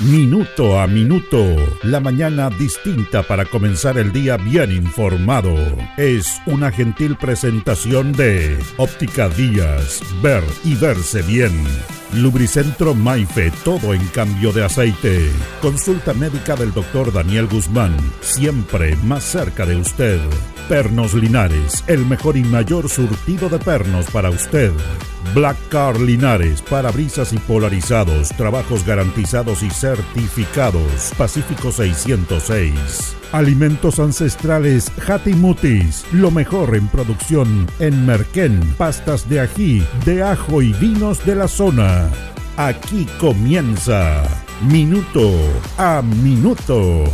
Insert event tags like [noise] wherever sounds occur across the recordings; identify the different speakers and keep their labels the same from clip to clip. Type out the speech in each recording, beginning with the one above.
Speaker 1: Minuto a Minuto, la mañana distinta para comenzar el día bien informado. Es una gentil presentación de Óptica Díaz, ver y verse bien. Lubricentro Maife, todo en cambio de aceite. Consulta médica del doctor Daniel Guzmán, siempre más cerca de usted. Pernos Linares, el mejor y mayor surtido de pernos para usted. Black Car Linares, parabrisas y polarizados, trabajos garantizados y certificados. Pacífico 606. Alimentos ancestrales Hatimutis, lo mejor en producción en Merquén, pastas de ají, de ajo y vinos de la zona. Aquí comienza Minuto a Minuto.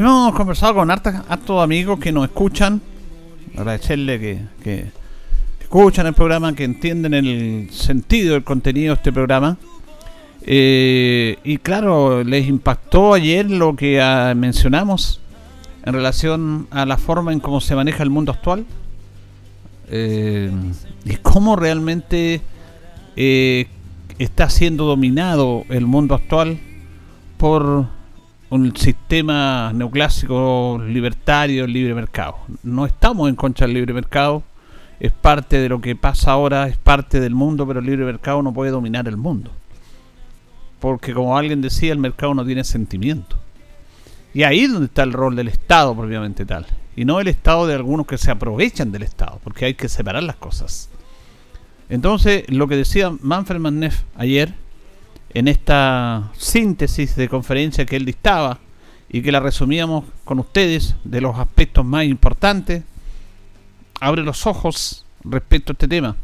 Speaker 2: Hemos conversado con hartos, amigos que nos escuchan. Agradecerle que, que escuchan el programa, que entienden el sentido del contenido de este programa. Eh, y claro, les impactó ayer lo que ah, mencionamos en relación a la forma en cómo se maneja el mundo actual eh, y cómo realmente eh, está siendo dominado el mundo actual por un sistema neoclásico libertario, libre mercado. No estamos en contra del libre mercado, es parte de lo que pasa ahora, es parte del mundo, pero el libre mercado no puede dominar el mundo. Porque como alguien decía, el mercado no tiene sentimiento. Y ahí es donde está el rol del Estado propiamente tal. Y no el Estado de algunos que se aprovechan del Estado, porque hay que separar las cosas. Entonces, lo que decía Manfred Manneff ayer, en esta síntesis de conferencia que él dictaba y que la resumíamos con ustedes de los aspectos más importantes, abre los ojos respecto a este tema.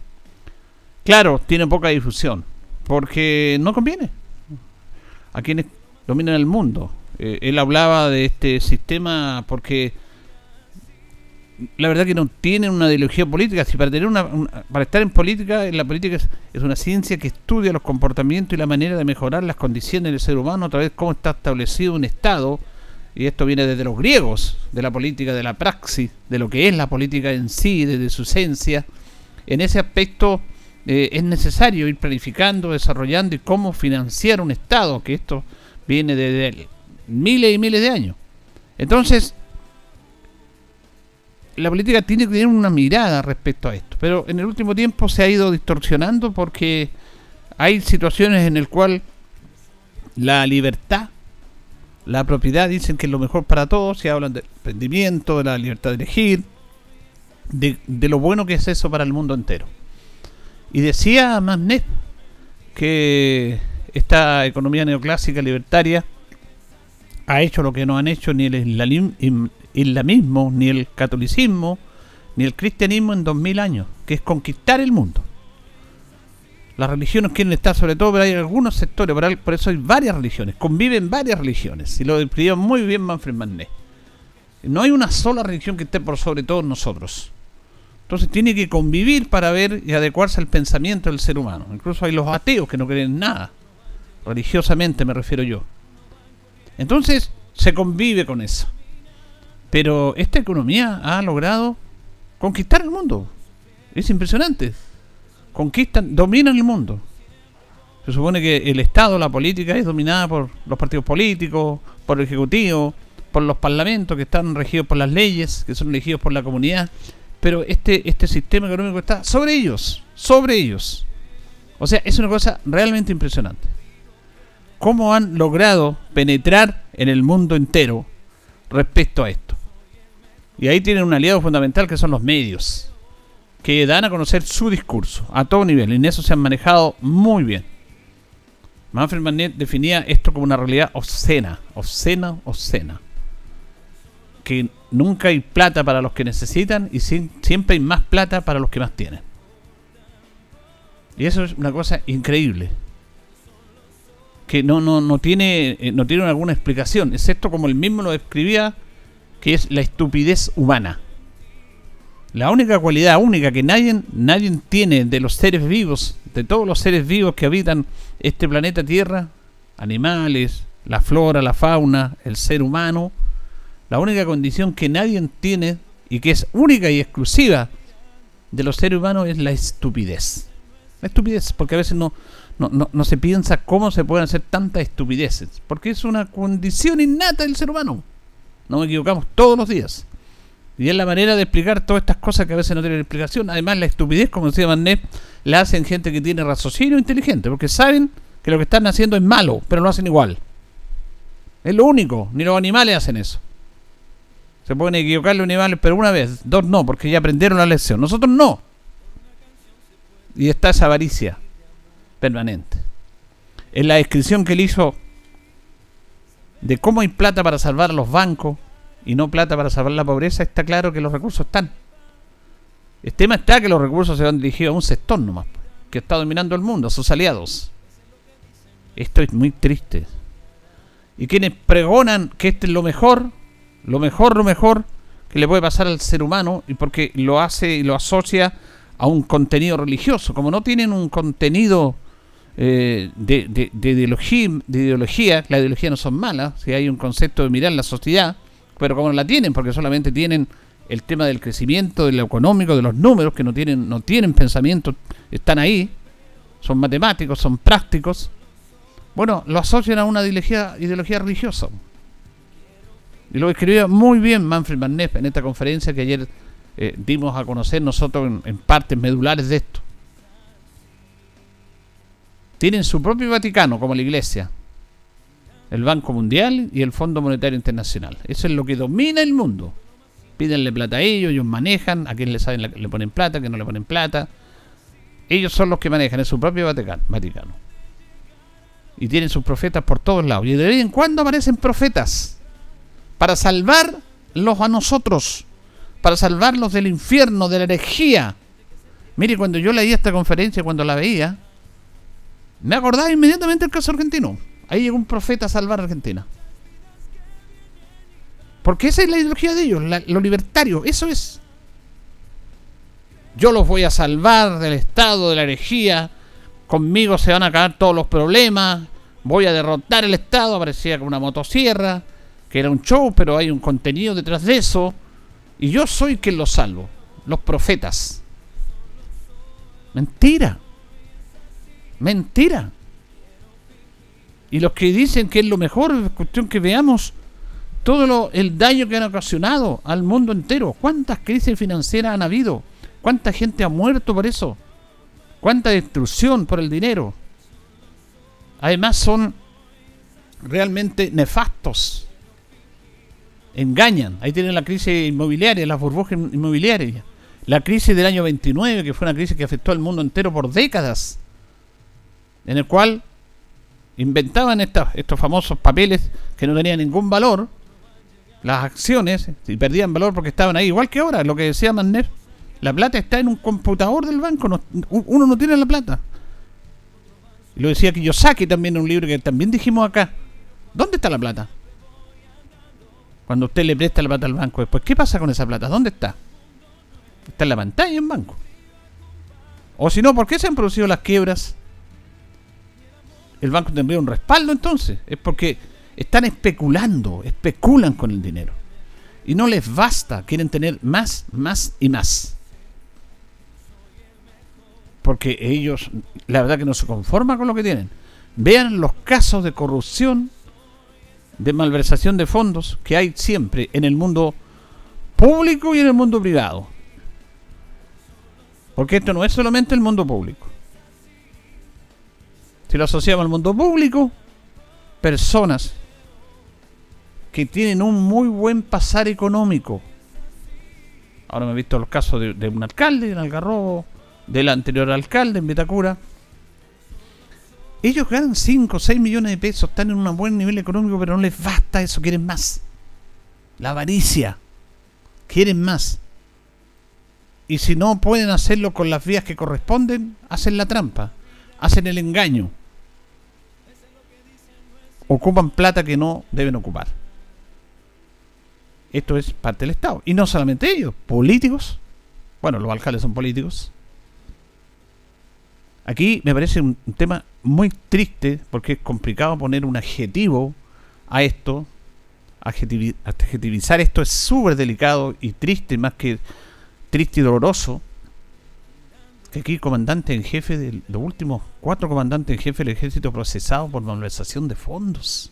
Speaker 2: Claro, tiene poca difusión, porque no conviene a quienes dominan el mundo. Eh, él hablaba de este sistema porque la verdad que no tienen una ideología política. Si para tener una, para estar en política, la política es, una ciencia que estudia los comportamientos y la manera de mejorar las condiciones del ser humano a través de cómo está establecido un Estado. Y esto viene desde los griegos, de la política, de la praxis, de lo que es la política en sí, desde su esencia. En ese aspecto eh, es necesario ir planificando, desarrollando y cómo financiar un Estado, que esto viene desde miles y miles de años. Entonces, la política tiene que tener una mirada respecto a esto, pero en el último tiempo se ha ido distorsionando porque hay situaciones en las cuales la libertad, la propiedad dicen que es lo mejor para todos, se hablan del emprendimiento, de la libertad de elegir, de, lo bueno que es eso para el mundo entero. Y decía Magnet que esta economía neoclásica libertaria ha hecho lo que no han hecho ni el islamismo, ni el catolicismo, ni el cristianismo en dos mil años, que es conquistar el mundo. Las religiones quieren estar sobre todo, pero hay algunos sectores, por eso hay varias religiones, conviven varias religiones, y lo describió muy bien Manfred Manné. No hay una sola religión que esté por sobre todos nosotros. Entonces tiene que convivir para ver y adecuarse al pensamiento del ser humano. Incluso hay los ateos que no creen en nada. Religiosamente me refiero yo. Entonces se convive con eso. Pero esta economía ha logrado conquistar el mundo. Es impresionante. Conquistan, dominan el mundo. Se supone que el Estado, la política, es dominada por los partidos políticos, por el Ejecutivo, por los parlamentos que están regidos por las leyes, que son elegidos por la comunidad. Pero este, este sistema económico está sobre ellos, sobre ellos. O sea, es una cosa realmente impresionante. ¿Cómo han logrado penetrar en el mundo entero respecto a esto? Y ahí tienen un aliado fundamental que son los medios, que dan a conocer su discurso a todo nivel. Y en eso se han manejado muy bien. Manfred Magnet definía esto como una realidad obscena, obscena, obscena. Que nunca hay plata para los que necesitan y siempre hay más plata para los que más tienen. Y eso es una cosa increíble. que no, no, no, tiene, eh, no tiene alguna explicación, excepto como él mismo lo describía, que es la estupidez humana. La única cualidad única que nadie, nadie tiene de los seres vivos, de todos los seres vivos que habitan este planeta Tierra, animales, la flora, la fauna, el ser humano, la única condición que nadie tiene y que es única y exclusiva de los seres humanos es la estupidez. La estupidez, porque a veces no, no, no, se piensa cómo se pueden hacer tantas estupideces, porque es una condición innata del ser humano. No nos equivocamos todos los días. Y es la manera de explicar todas estas cosas que a veces no tienen explicación. Además, la estupidez, como decía Manet, la hacen gente que tiene raciocinio inteligente, porque saben que lo que están haciendo es malo, pero lo hacen igual. Es lo único, ni los animales hacen eso. Se pueden equivocar los animales, pero una vez, dos no, porque ya aprendieron la lección. Nosotros no. Y está esa avaricia permanente. En la descripción que él hizo de cómo hay plata para salvar a los bancos y no plata para salvar la pobreza, está claro que los recursos están. El tema está que los recursos se van dirigidos a un sector nomás, que está dominando el mundo, a sus aliados. Esto es muy triste. Y quienes pregonan que este es lo mejor, lo mejor, lo mejor que le puede pasar al ser humano, y porque lo hace y lo asocia a un contenido religioso. Como no tienen un contenido eh, de, ideología, de ideología, las ideologías no son malas, si hay un concepto de mirar la sociedad, pero como no la tienen, porque solamente tienen el tema del crecimiento, de lo económico, de los números, que no tienen, no tienen pensamiento, están ahí, son matemáticos, son prácticos, bueno, lo asocian a una ideología, ideología religiosa. Y lo escribió muy bien Manfred Manneff en esta conferencia que ayer eh, dimos a conocer nosotros en, partes medulares de esto. Tienen su propio Vaticano como la Iglesia, el Banco Mundial y el Fondo Monetario Internacional. Eso es lo que domina el mundo. Pídenle plata a ellos, ellos manejan, a quien le saben le ponen plata, a quien no le ponen plata. Ellos son los que manejan, es su propio Vaticano. Y tienen sus profetas por todos lados. Y de vez en cuando aparecen profetas para salvarlos a nosotros, para salvarlos del infierno, de la herejía. Mire, cuando yo leía esta conferencia, cuando la veía, me acordaba inmediatamente el caso argentino. Ahí llegó un profeta a salvar a Argentina. Porque esa es la ideología de ellos, lo libertario, eso es. Yo los voy a salvar del estado, de la herejía, conmigo se van a acabar todos los problemas, voy a derrotar el Estado, aparecía como una motosierra, que era un show, pero hay un contenido detrás de eso, y yo soy quien lo salvo, los profetas. Mentira. Mentira. Y los que dicen que es lo mejor, es cuestión que veamos todo lo, el daño que han ocasionado al mundo entero. ¿Cuántas crisis financieras han habido? ¿Cuánta gente ha muerto por eso? ¿Cuánta destrucción por el dinero? Además son realmente nefastos. Engañan. Ahí tienen la crisis inmobiliaria, las burbujas inmobiliarias. La crisis del año 29, que fue una crisis que afectó al mundo entero por décadas. En el cual inventaban estos famosos papeles que no tenían ningún valor. Las acciones, y perdían valor porque estaban ahí. Igual que ahora, lo que decía Manner la plata está en un computador del banco. uno no tiene la plata. Lo decía Kiyosaki también en un libro que también dijimos acá. ¿Dónde está la plata? Cuando usted le presta la plata al banco, después, ¿qué pasa con esa plata? ¿Dónde está? Está en la pantalla en banco. O si no, ¿por qué se han producido las quiebras? El banco tendría un respaldo entonces. Es porque están especulando, especulan con el dinero. Y no les basta, quieren tener más, más y más porque ellos, la verdad que no se conforman con lo que tienen. Vean los casos de corrupción, de malversación de fondos que hay siempre en el mundo público y en el mundo privado. Porque esto no es solamente el mundo público. Si lo asociamos al mundo público, personas que tienen un muy buen pasar económico. Ahora me he visto los casos de, de un alcalde en Algarrobo, del anterior alcalde en Vitacura. Ellos ganan 5 o 6 millones de pesos, están en un buen nivel económico, pero no les basta eso, quieren más. La avaricia. Quieren más. Y si no pueden hacerlo con las vías que corresponden, hacen la trampa, hacen el engaño. Ocupan plata que no deben ocupar. Esto es parte del Estado. Y no solamente ellos, políticos. Bueno, los alcaldes son políticos. Aquí me parece un, tema muy triste porque es complicado poner un adjetivo a esto. adjetivizar esto es súper delicado y triste, más que triste y doloroso. Que aquí comandante en jefe de los últimos cuatro comandantes en jefe del ejército procesados por malversación de fondos.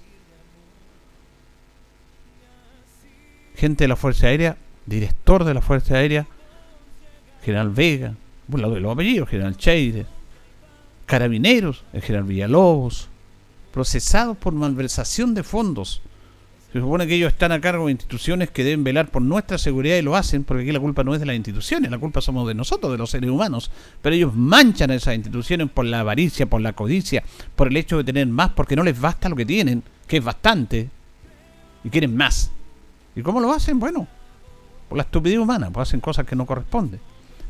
Speaker 2: gente de la Fuerza Aérea, director de la Fuerza Aérea, general Vega, bueno, de los apellidos, general Cheire, carabineros, el general Villalobos, procesados por malversación de fondos. Se supone que ellos están a cargo de instituciones que deben velar por nuestra seguridad y lo hacen, porque aquí la culpa no es de las instituciones, la culpa somos de nosotros, de los seres humanos. Pero ellos manchan a esas instituciones por la avaricia, por la codicia, por el hecho de tener más, porque no les basta lo que tienen, que es bastante, y quieren más. ¿Y cómo lo hacen? Bueno, por la estupidez humana, pues hacen cosas que no corresponden.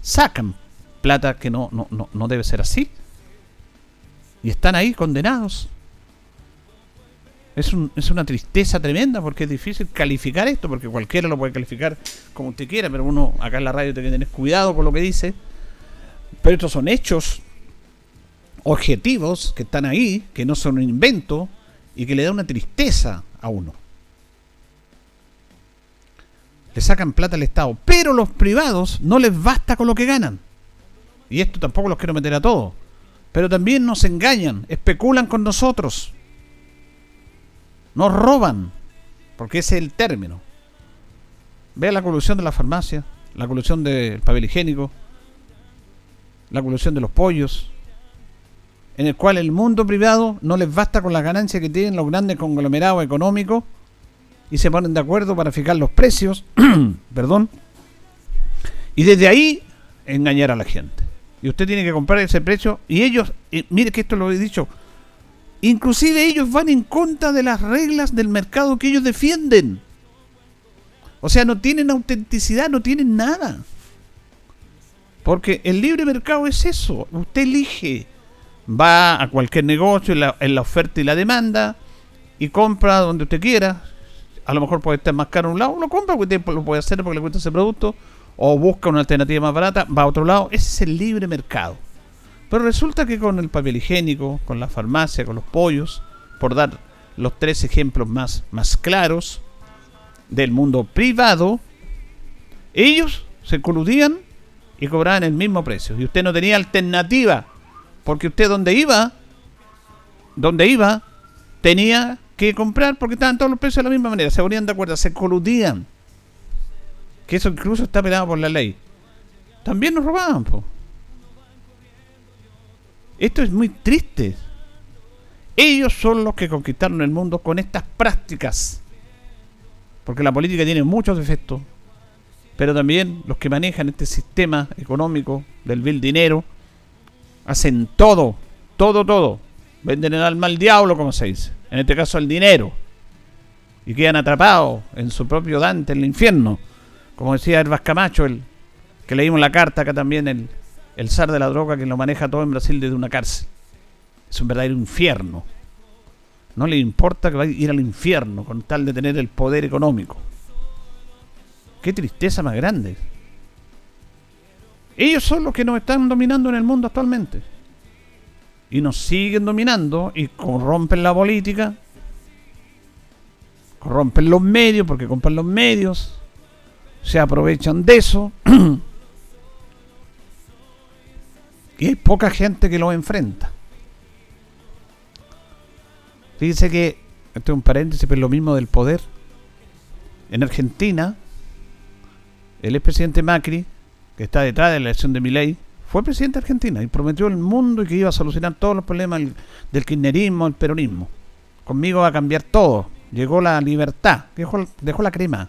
Speaker 2: Sacan plata que no, no, no, no debe ser así. Y están ahí condenados. Es, un, es una tristeza tremenda porque es difícil calificar esto, porque cualquiera lo puede calificar como usted quiera, pero uno acá en la radio tiene que tener cuidado con lo que dice. Pero estos son hechos objetivos que están ahí, que no son un invento y que le da una tristeza a uno le sacan plata al Estado, pero los privados no les basta con lo que ganan. Y esto tampoco los quiero meter a todos. Pero también nos engañan, especulan con nosotros. Nos roban, porque ese es el término. Vea la colusión de la farmacia, la colusión del papel higiénico, la colusión de los pollos, en el cual el mundo privado no les basta con la ganancia que tienen los grandes conglomerados económicos y se ponen de acuerdo para fijar los precios, [clears throat] perdón, y desde ahí engañar a la gente. Y usted tiene que comprar ese precio y ellos, mire que esto lo he dicho, inclusive ellos van en contra de las reglas del mercado que ellos defienden. O sea, no tienen autenticidad, no tienen nada. Porque el libre mercado es eso. Usted elige, va a cualquier negocio en la, en la oferta y la demanda y compra donde usted quiera a lo mejor puede estar más caro en un lado, lo compra porque lo puede hacer porque le cuesta ese producto, o busca una alternativa más barata, va a otro lado, ese es el libre mercado. Pero resulta que con el papel higiénico, con la farmacia, con los pollos, por dar los tres ejemplos más, claros del mundo privado, ellos se coludían y cobraban el mismo precio. Y usted no tenía alternativa, porque usted donde iba, donde iba, tenía que comprar porque estaban todos los precios de la misma manera, se ponían de acuerdo, se coludían. Que eso incluso está penado por la ley. También nos robaban, Esto es muy triste. Ellos son los que conquistaron el mundo con estas prácticas. Porque la política tiene muchos defectos. Pero también los que manejan este sistema económico del vil dinero hacen todo, todo, todo. Venden el alma al diablo, como se dice en este caso el dinero, y quedan atrapados en su propio Dante, en el infierno. Como decía Herbas Camacho, el, que leímos la carta acá también, el, el zar de la droga que lo maneja todo en Brasil desde una cárcel. Es un verdadero infierno. No le importa que vaya a ir al infierno con tal de tener el poder económico. Qué tristeza más grande. Ellos son los que nos están dominando en el mundo actualmente y nos siguen dominando y corrompen la política, corrompen los medios porque compran los medios, se aprovechan de eso [clears throat] y hay poca gente que lo enfrenta. Fíjense que, esto es un paréntesis, pero lo mismo del poder. En Argentina, el expresidente Macri, que está detrás de la elección de Milei, fue presidente de Argentina y prometió el mundo que iba a solucionar todos los problemas del, kirchnerismo, el peronismo. Conmigo va a cambiar todo. Llegó la libertad, dejó, dejó la crema.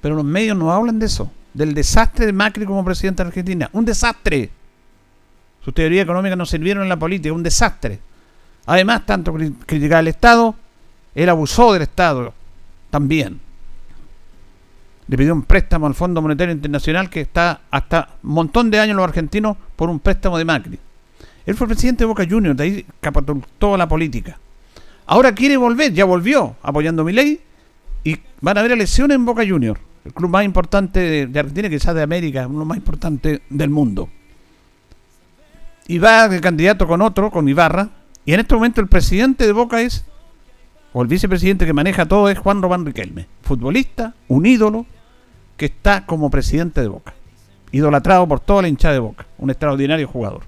Speaker 2: Pero los medios no hablan de eso, del desastre de Macri como presidente de Argentina. Un desastre. Sus teorías económicas no sirvieron en la política, un desastre. Además, tanto criticar al Estado, él abusó del Estado también le pidió un préstamo al Fondo Monetario Internacional que está hasta un montón de años los argentinos por un préstamo de Macri. Él fue presidente de Boca Juniors, de ahí capatultó la política. Ahora quiere volver, ya volvió apoyando mi ley y van a haber elecciones en Boca Junior, el club más importante de, Argentina, quizás de América, uno más importante del mundo. Y va de candidato con otro, con Ibarra, y en este momento el presidente de Boca es, o el vicepresidente que maneja todo es Juan Román Riquelme, futbolista, un ídolo, que está como presidente de Boca. Idolatrado por toda la hinchada de Boca, un extraordinario jugador.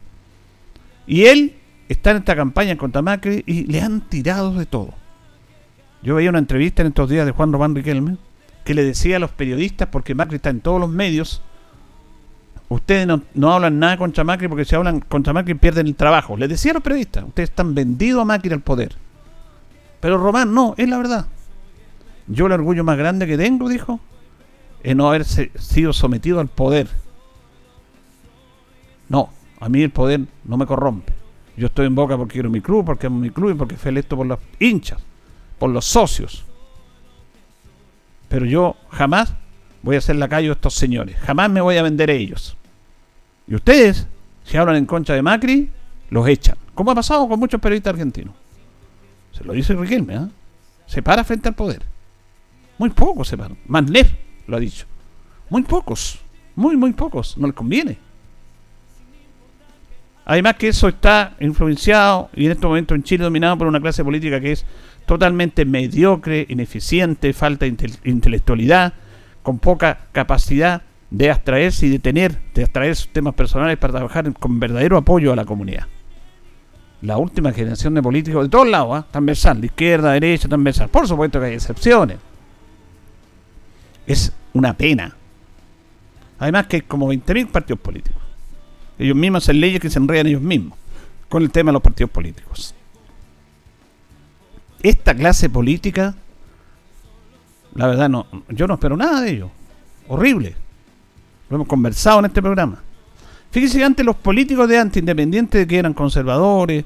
Speaker 2: Y él está en esta campaña contra Macri y le han tirado de todo. Yo veía una entrevista en estos días de Juan Román Riquelme que le decía a los periodistas, porque Macri está en todos los medios, ustedes no, hablan nada contra Macri porque si hablan contra Macri pierden el trabajo. Le decía a los periodistas, ustedes están vendidos a Macri al poder. Pero Román, no, es la verdad. Yo el orgullo más grande que tengo, dijo, es no haber sido sometido al poder. No, a mí el poder no me corrompe. Yo estoy en Boca porque quiero mi club, porque amo mi club y porque fui electo por los hinchas, por los socios. Pero yo jamás voy a hacer lacayo a estos señores. Jamás me voy a vender a ellos. Y ustedes, si hablan en contra de Macri, los echan. Como ha pasado con muchos periodistas argentinos. Se lo dice Riquelme, ¿eh? Se para frente al poder. Muy pocos se paran. Manlef lo ha dicho. Muy pocos. Muy, muy pocos. No les conviene. Además que eso está influenciado y en este momento en Chile dominado por una clase política que es totalmente mediocre, ineficiente, falta de intelectualidad, con poca capacidad de abstraerse y de tener, de abstraer sus temas personales para trabajar con verdadero apoyo a la comunidad. La última generación de políticos de todos lados, ¿eh? transversal, de izquierda, derecha, transversal. Por supuesto que hay excepciones. Es una pena. Además que hay como 20.000 partidos políticos. Ellos mismos hacen leyes que se enredan ellos mismos con el tema de los partidos políticos. Esta clase política, la verdad, no, yo no espero nada de ellos. Horrible. Lo hemos conversado en este programa. Fíjense que antes los políticos de antes, independientes de que eran conservadores,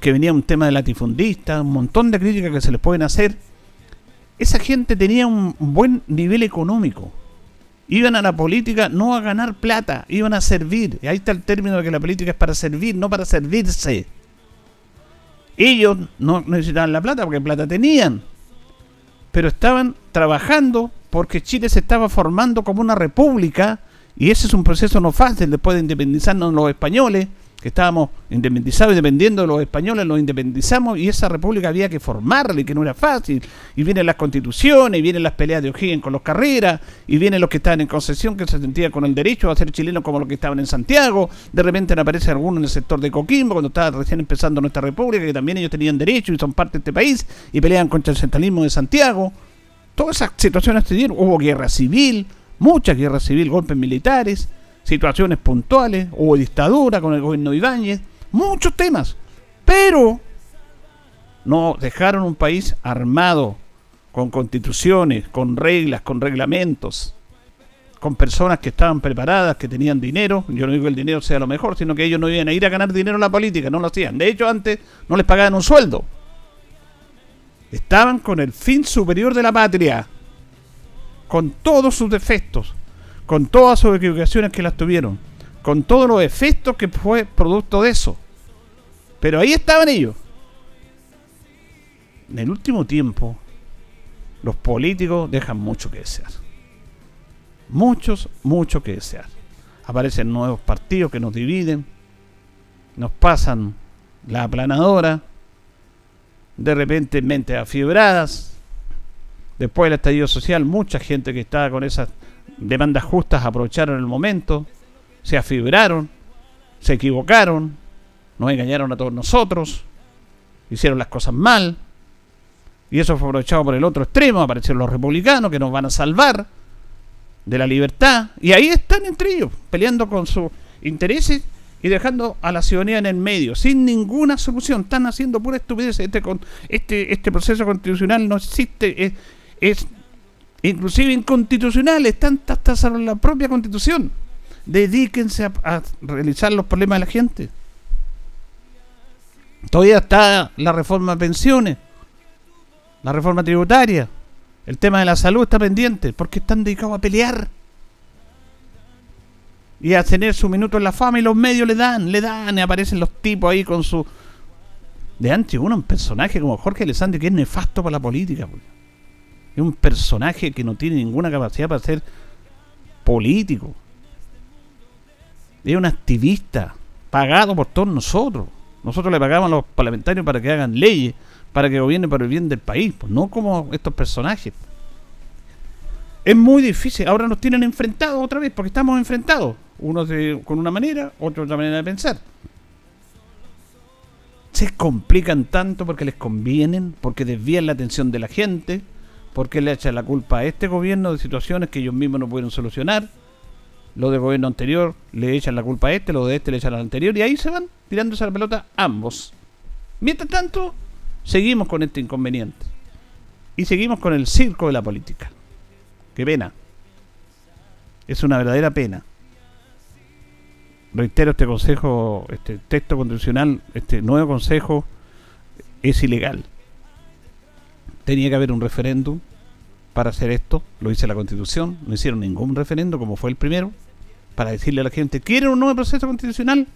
Speaker 2: que venía un tema de latifundistas, un montón de críticas que se les pueden hacer, esa gente tenía un buen nivel económico Iban a la política no a ganar plata, iban a servir. Y ahí está el término de que la política es para servir, no para servirse. Ellos no necesitaban la plata porque plata tenían. Pero estaban trabajando porque Chile se estaba formando como una república. Y ese es un proceso no fácil después de independizarnos los españoles que estábamos independizados y dependiendo de los españoles, los independizamos y esa república había que formarla y que no era fácil. Y vienen las constituciones, y vienen las peleas de O'Higgins con los carreras, y vienen los que estaban en concesión que se sentían con el derecho a ser chilenos como los que estaban en Santiago. De repente aparece alguno en el sector de Coquimbo cuando estaba recién empezando nuestra república, que también ellos tenían derecho y son parte de este país y pelean contra el centralismo de Santiago. Todas esas situaciones se dieron. Hubo guerra civil, mucha guerra civil, golpes militares situaciones puntuales, hubo dictadura con el gobierno de Ibáñez, muchos temas, pero no dejaron un país armado, con constituciones, con reglas, con reglamentos, con personas que estaban preparadas, que tenían dinero. Yo no digo que el dinero sea lo mejor, sino que ellos no iban a ir a ganar dinero en la política, no lo hacían. De hecho, antes no les pagaban un sueldo. Estaban con el fin superior de la patria, con todos sus defectos, con todas sus equivocaciones que las tuvieron, con todos los efectos que fue producto de eso. Pero ahí estaban ellos. En el último tiempo, los políticos dejan mucho que desear. Muchos, mucho que desear. Aparecen nuevos partidos que nos dividen, nos pasan la aplanadora, de repente mentes afiebradas, después del estallido social, mucha gente que estaba con esas demandas justas aprovecharon el momento, se afibraron, se equivocaron, nos engañaron a todos nosotros, hicieron las cosas mal, y eso fue aprovechado por el otro extremo, aparecieron los republicanos que nos van a salvar de la libertad, y ahí están entre ellos, peleando con sus intereses y dejando a la ciudadanía en el medio, sin ninguna solución. Están haciendo pura estupidez. Este, este, este proceso constitucional no existe, es, es inclusive inconstitucionales, tantas en la propia constitución. Dedíquense a, realizar los problemas de la gente. Todavía está la reforma de pensiones, la reforma tributaria, el tema de la salud está pendiente, porque están dedicados a pelear. Y a tener su minuto en la fama y los medios le dan, le dan, y aparecen los tipos ahí con su de antes uno un personaje como Jorge Alessandri que es nefasto para la política. Pues. Es un personaje que no tiene ninguna capacidad para ser político. Es un activista pagado por todos nosotros. Nosotros le pagamos a los parlamentarios para que hagan leyes, para que gobiernen por el bien del país, pues no como estos personajes. Es muy difícil. Ahora nos tienen enfrentados otra vez, porque estamos enfrentados. Unos con una manera, otros otra manera de pensar. Se complican tanto porque les convienen, porque desvían la atención de la gente porque le echan la culpa a este gobierno de situaciones que ellos mismos no pudieron solucionar. Lo del gobierno anterior le echan la culpa a este, lo de este le echan al anterior, y ahí se van tirándose la pelota ambos. Mientras tanto, seguimos con este inconveniente. Y seguimos con el circo de la política. Qué pena. Es una verdadera pena. Reitero, este consejo, este texto constitucional, este nuevo consejo es ilegal tenía que haber un referéndum para hacer esto, lo dice la constitución, no hicieron ningún referéndum como fue el primero, para decirle a la gente, ¿quieren un nuevo proceso constitucional?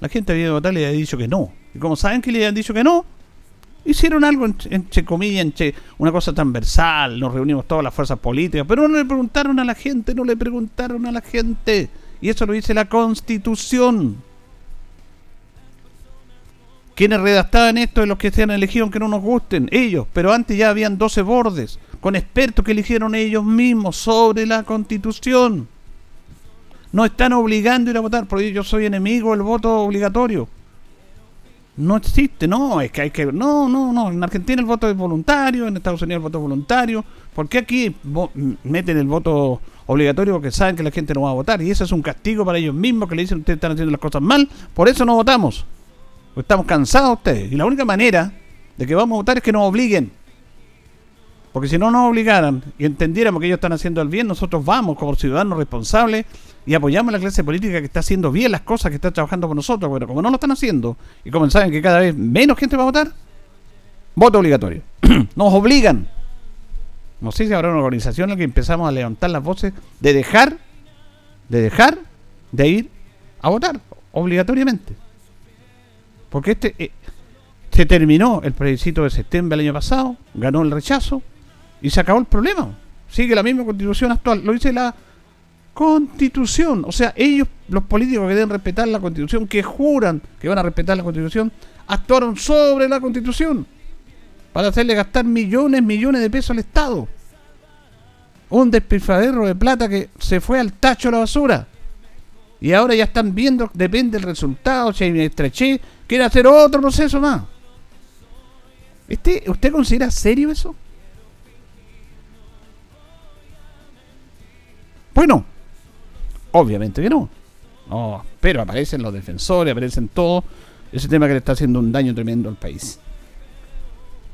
Speaker 2: La gente había votado y le dicho que no. Y como saben que le habían dicho que no, hicieron algo, entre comillas, entre una cosa transversal, nos reunimos todas las fuerzas políticas, pero no le preguntaron a la gente, no le preguntaron a la gente. Y eso lo dice la constitución. ¿Quiénes redactaban esto de los que se han elegido aunque no nos gusten? Ellos, pero antes ya habían 12 bordes, con expertos que eligieron ellos mismos sobre la constitución. No están obligando a ir a votar, porque yo soy enemigo del voto obligatorio. No existe, no, es que hay que... No, no, no, en Argentina el voto es voluntario, en Estados Unidos el voto es voluntario. ¿Por qué aquí meten el voto obligatorio porque saben que la gente no va a votar? Y eso es un castigo para ellos mismos que le dicen ustedes están haciendo las cosas mal, por eso no votamos. Estamos cansados ustedes. Y la única manera de que vamos a votar es que nos obliguen. Porque si no nos obligaran y entendiéramos que ellos están haciendo el bien, nosotros vamos como ciudadanos responsables y apoyamos a la clase política que está haciendo bien las cosas, que está trabajando con nosotros. Pero como no lo están haciendo y como saben que cada vez menos gente va a votar, voto obligatorio. [clears throat] nos obligan. No sé si habrá una organización en la que empezamos a levantar las voces de dejar, de dejar de ir a votar obligatoriamente. Porque este eh, se terminó el plebiscito de septiembre del año pasado, ganó el rechazo y se acabó el problema. Sigue la misma constitución actual, lo dice la constitución. O sea, ellos, los políticos que deben respetar la constitución, que juran que van a respetar la constitución, actuaron sobre la constitución para hacerle gastar millones, millones de pesos al Estado. Un despilfarro de plata que se fue al tacho de la basura. Y ahora ya están viendo, depende del resultado, si hay estrechez, quiere hacer otro proceso más. ¿Este, ¿Usted considera serio eso? Bueno, obviamente que no. no. Pero aparecen los defensores, aparecen todos. Ese tema que le está haciendo un daño tremendo al país.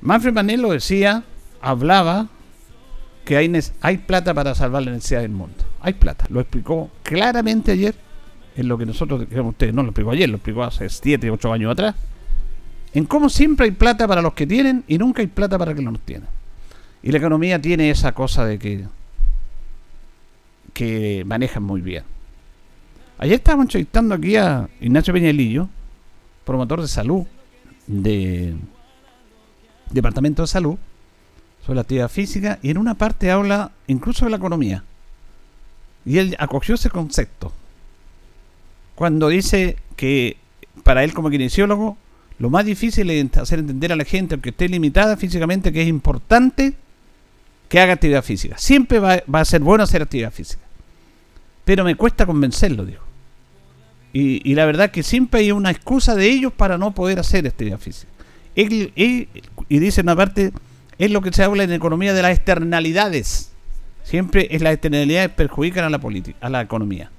Speaker 2: Manfred Manel lo decía, hablaba que hay, hay plata para salvar la necesidad del mundo. Hay plata. Lo explicó claramente ayer en lo que nosotros, digamos, ustedes no lo explicó ayer, lo explicó hace 7, 8 años atrás, en cómo siempre hay plata para los que tienen y nunca hay plata para los que no tienen. Y la economía tiene esa cosa de que, que manejan muy bien. Ayer estábamos entrevistando aquí a Ignacio Peñalillo, promotor de salud de Departamento de Salud, sobre la actividad física, y en una parte habla incluso de la economía. Y él acogió ese concepto cuando dice que para él como kinesiólogo lo más difícil es hacer entender a la gente, aunque esté limitada físicamente, que es importante que haga actividad física. Siempre va, a ser bueno hacer actividad física. Pero me cuesta convencerlo, dijo. Y, la verdad que siempre hay una excusa de ellos para no poder hacer actividad física. y dice una parte, es lo que se habla en economía de las externalidades. Siempre es las externalidades perjudican a la a la economía.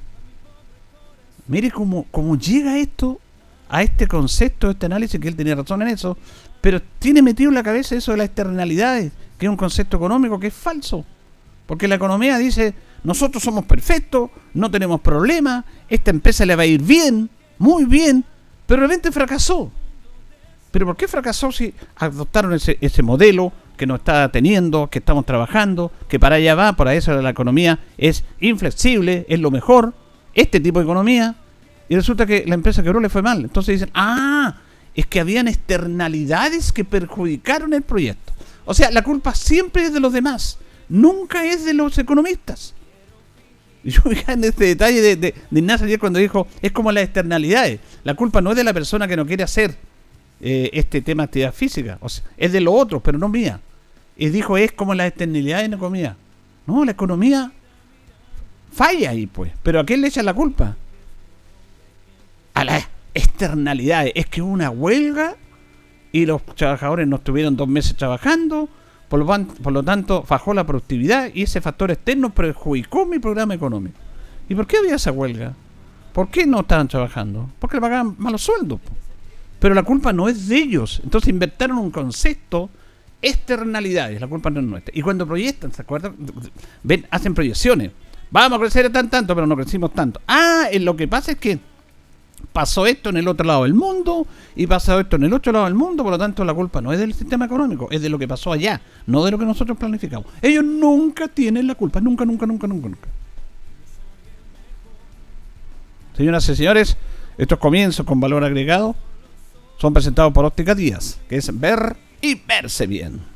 Speaker 2: Mire cómo, cómo llega esto a este concepto, a este análisis, que él tenía razón en eso, pero tiene metido en la cabeza eso de las externalidades, que es un concepto económico que es falso. Porque la economía dice, nosotros somos perfectos, no tenemos problemas, esta empresa le va a ir bien, muy bien, pero de repente fracasó. ¿Pero por qué fracasó si adoptaron ese, ese modelo que nos está teniendo, que estamos trabajando, que para allá va, por eso la economía es inflexible, es lo mejor? Este tipo de economía y resulta que la empresa quebró le fue mal. Entonces dicen, ah, es que habían externalidades que perjudicaron el proyecto. O sea, la culpa siempre es de los demás, nunca es de los economistas. Y yo [laughs] me en este detalle de, de, Ignacio ayer cuando dijo, es como las externalidades. La culpa no es de la persona que no quiere hacer eh, este tema de actividad física, es de los otros, pero no mía. Y dijo, es como las externalidades en la economía. No, la economía falla ahí, pues. Pero ¿a quién le echan la culpa? A las externalidades. Es que hubo una huelga y los trabajadores no estuvieron dos meses trabajando, por lo, tanto bajó la productividad y ese factor externo perjudicó mi programa económico. ¿Y por qué había esa huelga? ¿Por qué no estaban trabajando? Porque le pagaban malos sueldos. Pero la culpa no es de ellos. Entonces inventaron un concepto externalidades, la culpa no es nuestra. Y cuando proyectan, ¿se acuerdan? Ven, hacen proyecciones. Vamos a crecer tan tanto, pero no crecimos tanto. Ah, lo que pasa es que pasó esto en el otro lado del mundo y pasó esto en el otro lado del mundo, por lo tanto la culpa no es del sistema económico, es de lo que pasó allá, no de lo que nosotros planificamos. Ellos nunca tienen la culpa, nunca, nunca, nunca, nunca, nunca. Señoras y señores, estos comienzos con valor agregado son presentados por Óptica Díaz, que es ver y verse bien.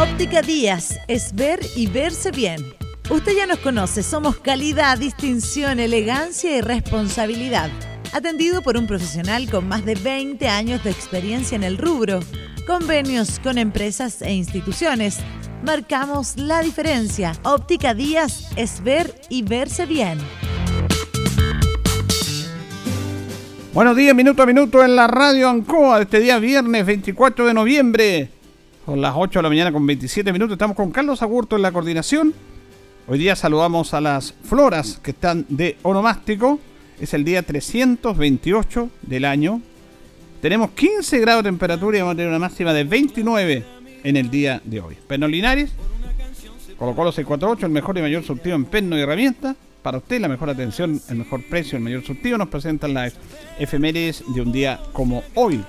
Speaker 3: Óptica Díaz es ver y verse bien. Usted ya nos conoce, somos calidad, distinción, elegancia y responsabilidad. Atendido por un profesional con más de 20 años de experiencia en el rubro, convenios con empresas e instituciones. Marcamos la diferencia. Óptica Díaz es ver y verse bien.
Speaker 2: Buenos días, minuto a minuto en la radio Ancoa este día viernes 24 de noviembre. Son las 8 de la mañana con 27 minutos. Estamos con Carlos Agurto en la coordinación. Hoy día saludamos a las floras que están de onomástico. Es el día 328 del año. Tenemos 15 grados de temperatura y vamos a tener una máxima de 29 en el día de hoy. Perno Linares, colocó los 648, el mejor y mayor surtido en perno y herramientas para usted la mejor atención, el mejor precio, el mayor surtido. Nos presentan las efemérides de un día como hoy.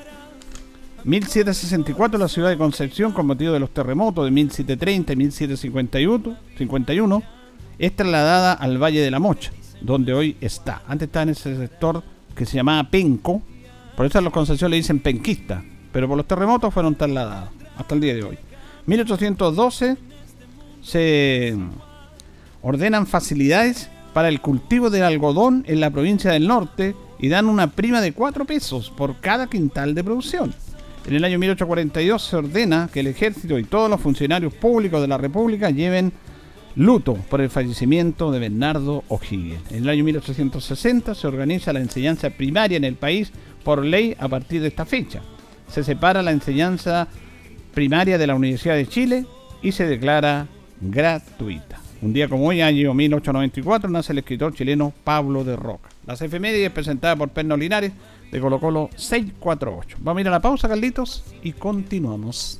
Speaker 2: 1764 la ciudad de Concepción con motivo de los terremotos de 1730 y 1751 es trasladada al Valle de la Mocha, donde hoy está. Antes estaba en ese sector que se llamaba Penco, por eso a los Concepción le dicen penquista, pero por los terremotos fueron trasladados hasta el día de hoy. 1812 se ordenan facilidades para el cultivo del algodón en la provincia del norte y dan una prima de 4 pesos por cada quintal de producción. En el año 1842 se ordena que el ejército y todos los funcionarios públicos de la República lleven luto por el fallecimiento de Bernardo O'Higgins. En el año 1860 se organiza la enseñanza primaria en el país por ley a partir de esta fecha. Se separa la enseñanza primaria de la Universidad de Chile y se declara gratuita. Un día como hoy, año 1894, nace el escritor chileno Pablo de Roca. Las efemérides presentadas por Perno Linares de Colo Colo 648. Vamos a ir a la pausa, Carlitos, y continuamos.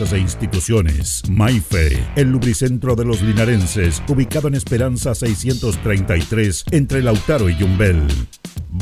Speaker 1: e instituciones. Maife, el lubricentro de los linarenses, ubicado en Esperanza 633, entre Lautaro y Yumbel.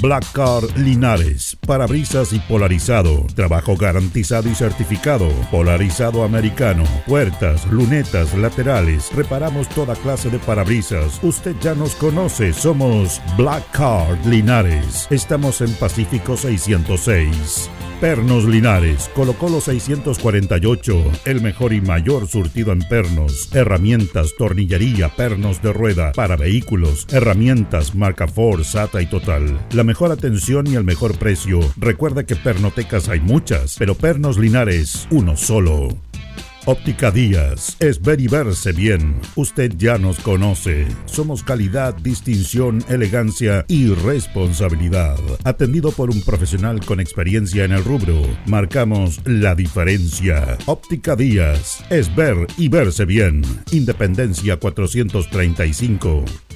Speaker 1: Black Car Linares, parabrisas y polarizado, trabajo garantizado y certificado, polarizado americano, puertas, lunetas, laterales, reparamos toda clase de parabrisas. Usted ya nos conoce, somos Black Car Linares. Estamos en Pacífico 606. Pernos Linares, colocó los 648, el mejor y mayor surtido en pernos, herramientas, tornillería, pernos de rueda, para vehículos, herramientas, marca Ford, SATA y Total. La mejor atención y el mejor precio. Recuerda que pernotecas hay muchas, pero Pernos Linares, uno solo. Óptica Díaz es ver y verse bien. Usted ya nos conoce. Somos calidad, distinción, elegancia y responsabilidad. Atendido por un profesional con experiencia en el rubro, marcamos la diferencia. Óptica Díaz es ver y verse bien. Independencia 435.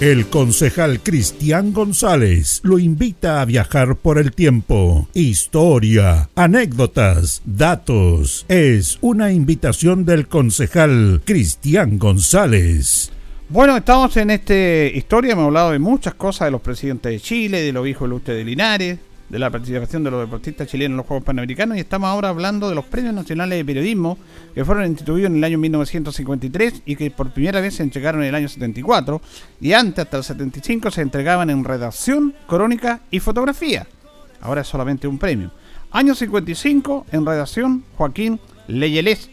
Speaker 1: El concejal Cristian González lo invita a viajar por el tiempo. Historia, anécdotas, datos. Es una invitación del concejal Cristian González.
Speaker 2: Bueno, estamos en esta historia, hemos hablado de muchas cosas, de los presidentes de Chile, de los hijos ilustres de Linares, de la participación de los deportistas chilenos en los Juegos Panamericanos y estamos ahora hablando de los premios nacionales de periodismo que fueron instituidos en el año 1953 y que por primera vez se entregaron en el año 74 y antes hasta el 75 se entregaban en redacción, crónica y fotografía. Ahora es solamente un premio. Año 55 en redacción Joaquín Leyelés.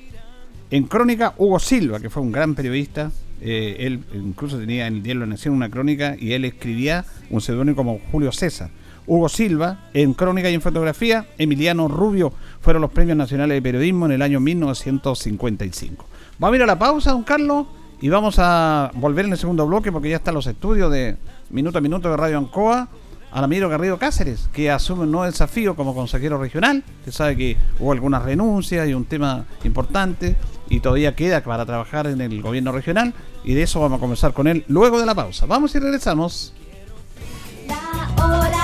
Speaker 2: En crónica Hugo Silva, que fue un gran periodista. Eh, él incluso tenía en el diario La Nación una crónica y él escribía un seudónimo como Julio César. Hugo Silva, en Crónica y en Fotografía, Emiliano Rubio, fueron los premios nacionales de periodismo en el año 1955. Vamos a ir a la pausa, don Carlos, y vamos a volver en el segundo bloque porque ya están los estudios de Minuto a Minuto de Radio Ancoa. Alamiro Garrido Cáceres, que asume un nuevo desafío como consejero regional. que sabe que hubo algunas renuncias y un tema importante y todavía queda para trabajar en el gobierno regional. Y de eso vamos a conversar con él luego de la pausa. Vamos y regresamos.
Speaker 4: La hora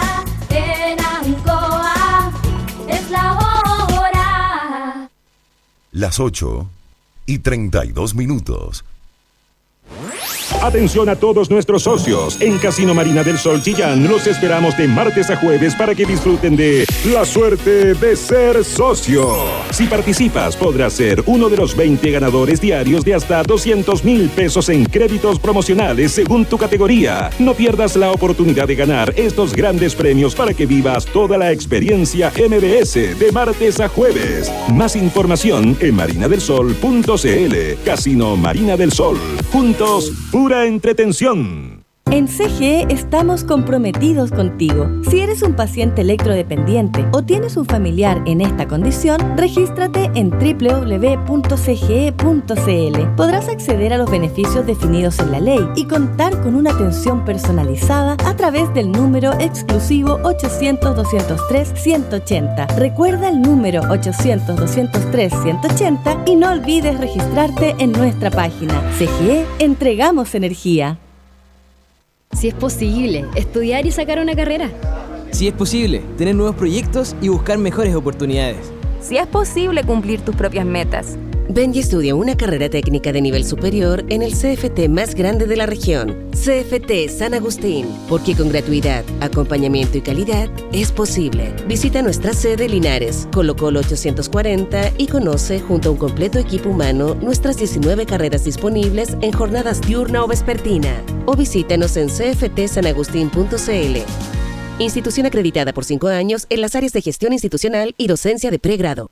Speaker 5: Las 8 y 32 minutos.
Speaker 6: Atención a todos nuestros socios. En Casino Marina del Sol Chillán los esperamos de martes a jueves para que disfruten de la suerte de ser socio. Si participas, podrás ser uno de los 20 ganadores diarios de hasta 200 mil pesos en créditos promocionales según tu categoría. No pierdas la oportunidad de ganar estos grandes premios para que vivas toda la experiencia MBS de martes a jueves. Más información en marinadelsol.cl. Casino Marina del Sol. Juntos, pura entretención.
Speaker 7: En CGE estamos comprometidos contigo. Si eres un paciente electrodependiente o tienes un familiar en esta condición, regístrate en www.cge.cl. Podrás acceder a los beneficios definidos en la ley y contar con una atención personalizada a través del número exclusivo 800-203-180. Recuerda el número 800-203-180 y no olvides registrarte en nuestra página. CGE, entregamos energía.
Speaker 8: Si es posible, estudiar y sacar una carrera.
Speaker 9: Si es posible, tener nuevos proyectos y buscar mejores oportunidades.
Speaker 10: Si es posible cumplir tus propias metas.
Speaker 11: Ven y estudia una carrera técnica de nivel superior en el CFT más grande de la región, CFT San Agustín, porque con gratuidad, acompañamiento y calidad es posible. Visita nuestra sede Linares, Colo Colo 840 y conoce junto a un completo equipo humano nuestras 19 carreras disponibles en jornadas diurna o vespertina. O visítanos en cftsanagustin.cl. Institución acreditada por cinco años en las áreas de gestión institucional y docencia de pregrado.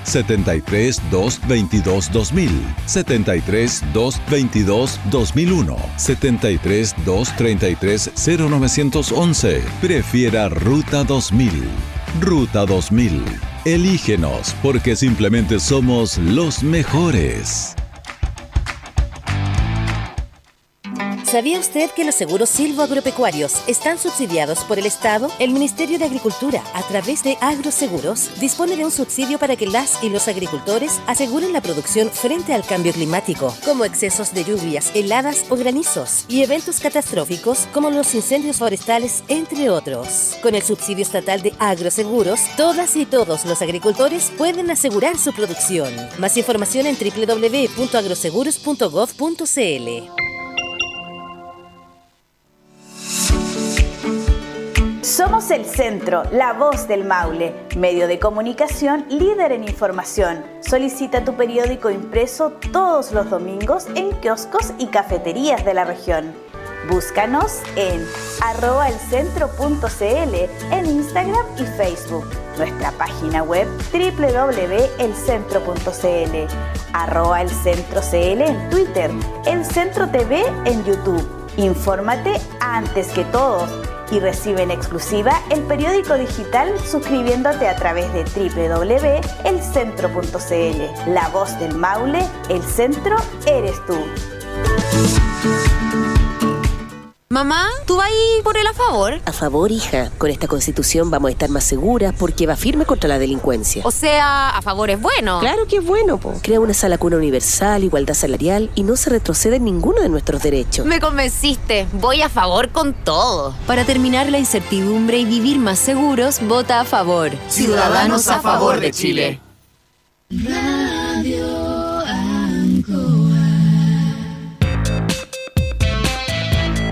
Speaker 12: 73 222 2000, 73 222 2001, 73 233 0911. Prefiera Ruta 2000. Ruta 2000. Elígenos porque simplemente somos los mejores.
Speaker 13: ¿Sabía usted que los seguros silvoagropecuarios están subsidiados por el Estado? El Ministerio de Agricultura, a través de Agroseguros, dispone de un subsidio para que las y los agricultores aseguren la producción frente al cambio climático, como excesos de lluvias, heladas o granizos, y eventos catastróficos como los incendios forestales, entre otros. Con el subsidio estatal de Agroseguros, todas y todos los agricultores pueden asegurar su producción. Más información en www.agroseguros.gov.cl.
Speaker 14: El centro, la voz del Maule, medio de comunicación líder en información Solicita tu periódico impreso todos los domingos en kioscos y cafeterías de la región. Búscanos en arroba elcentro.cl en Instagram y Facebook. Nuestra página web www.elcentro.cl arroba elcentro.cl en Twitter, El Centro TV en YouTube. Infórmate antes que todos y recibe en exclusiva el periódico digital suscribiéndote a través de www.elcentro.cl. La voz del Maule, el centro eres tú.
Speaker 15: Mamá, ¿tú vas ahí por el a favor?
Speaker 11: A favor, hija. Con esta constitución vamos a estar más seguras porque va firme contra la delincuencia.
Speaker 15: O sea, a favor es bueno.
Speaker 11: Claro que es bueno, po. Crea una sala cuna universal, igualdad salarial y no se retrocede en ninguno de nuestros derechos.
Speaker 15: Me convenciste. Voy a favor con todo.
Speaker 8: Para terminar la incertidumbre y vivir más seguros, vota a favor.
Speaker 15: Ciudadanos a favor de Chile.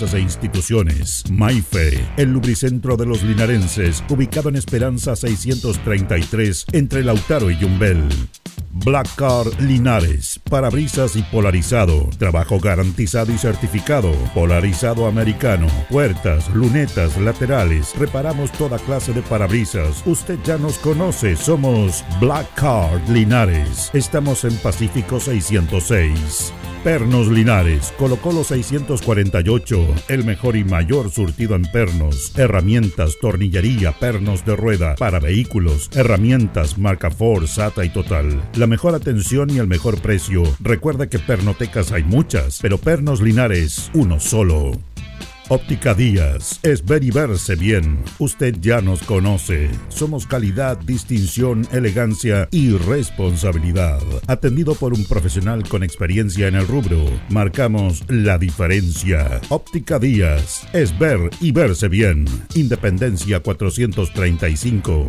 Speaker 1: e instituciones. Maife, el lubricentro de los linarenses, ubicado en Esperanza 633, entre Lautaro y Yumbel. Black Car Linares, parabrisas y polarizado, trabajo garantizado y certificado, polarizado americano, puertas, lunetas, laterales, reparamos toda clase de parabrisas. Usted ya nos conoce, somos Black Card Linares. Estamos en Pacífico 606. Pernos Linares, Colo Colo 648, el mejor y mayor surtido en pernos, herramientas, tornillería, pernos de rueda, para vehículos, herramientas, marca Ford, SATA y Total. La mejor atención y el mejor precio. Recuerda que pernotecas hay muchas, pero Pernos Linares, uno solo. Óptica Díaz, es ver y verse bien. Usted ya nos conoce. Somos calidad, distinción, elegancia y responsabilidad. Atendido por un profesional con experiencia en el rubro, marcamos la diferencia. Óptica Díaz, es ver y verse bien. Independencia 435.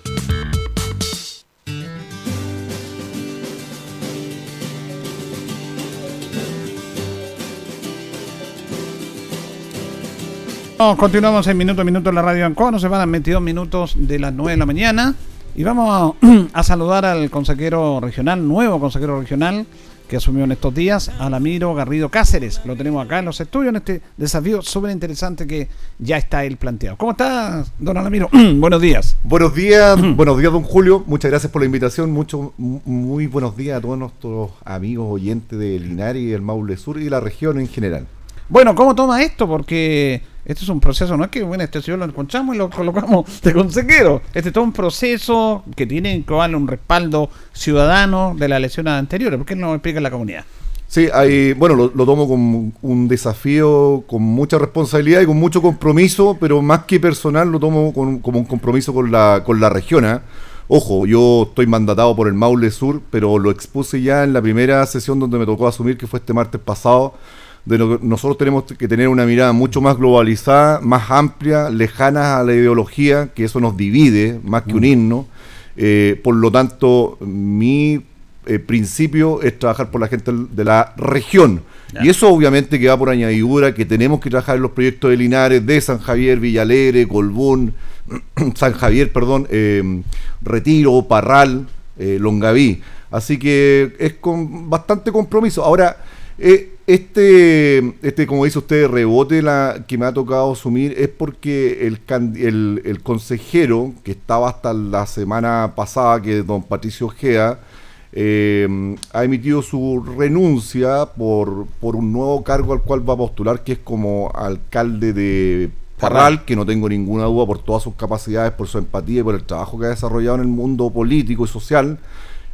Speaker 2: No, continuamos en minuto a minuto en la radio Ancoa. Nos separan 22 minutos de las 9 de la mañana. Y vamos a, [clears throat] a saludar al consejero regional, nuevo consejero regional que asumió en estos días, Alamiro Garrido Cáceres. Lo tenemos acá en los estudios en este desafío súper interesante que ya está él planteado. ¿Cómo estás, don Alamiro? [clears throat] buenos días.
Speaker 16: Buenos días, [clears throat] buenos días, don Julio. Muchas gracias por la invitación. Mucho, muy buenos días a todos nuestros amigos oyentes de Linares y del Maule Sur y de la región en general.
Speaker 2: Bueno, ¿cómo toma esto? Porque esto es un proceso, no es que bueno, este señor lo encontramos y lo colocamos [laughs] de consejero. Este es todo un proceso que tiene que darle un respaldo ciudadano de las elecciones anteriores. ¿Por qué no lo explica la comunidad?
Speaker 16: Sí, hay, bueno, lo, lo, tomo como un desafío con mucha responsabilidad y con mucho compromiso, pero más que personal lo tomo con, como un compromiso con la, con la región. ¿eh? Ojo, yo estoy mandatado por el Maule Sur, pero lo expuse ya en la primera sesión donde me tocó asumir, que fue este martes pasado de lo que nosotros tenemos que tener una mirada mucho más globalizada, más amplia, lejana a la ideología, que eso nos divide más que unirnos. Eh, por lo tanto, mi eh, principio es trabajar por la gente de la región. Y eso obviamente que va por añadidura, que tenemos que trabajar en los proyectos de Linares, de San Javier, Villalegre, Colbún, [clears throat] San Javier, perdón, eh, Retiro, Parral, Longaví. Así que es con bastante compromiso. Ahora, este, este, como dice usted, rebote la, que me ha tocado asumir es porque el, el, el consejero que estaba hasta la semana pasada, que es don Patricio Gea, eh, ha emitido su renuncia por, por un nuevo cargo al cual va a postular, que es como alcalde de Parral, que no tengo ninguna duda por todas sus capacidades, por su empatía y por el trabajo que ha desarrollado en el mundo político y social,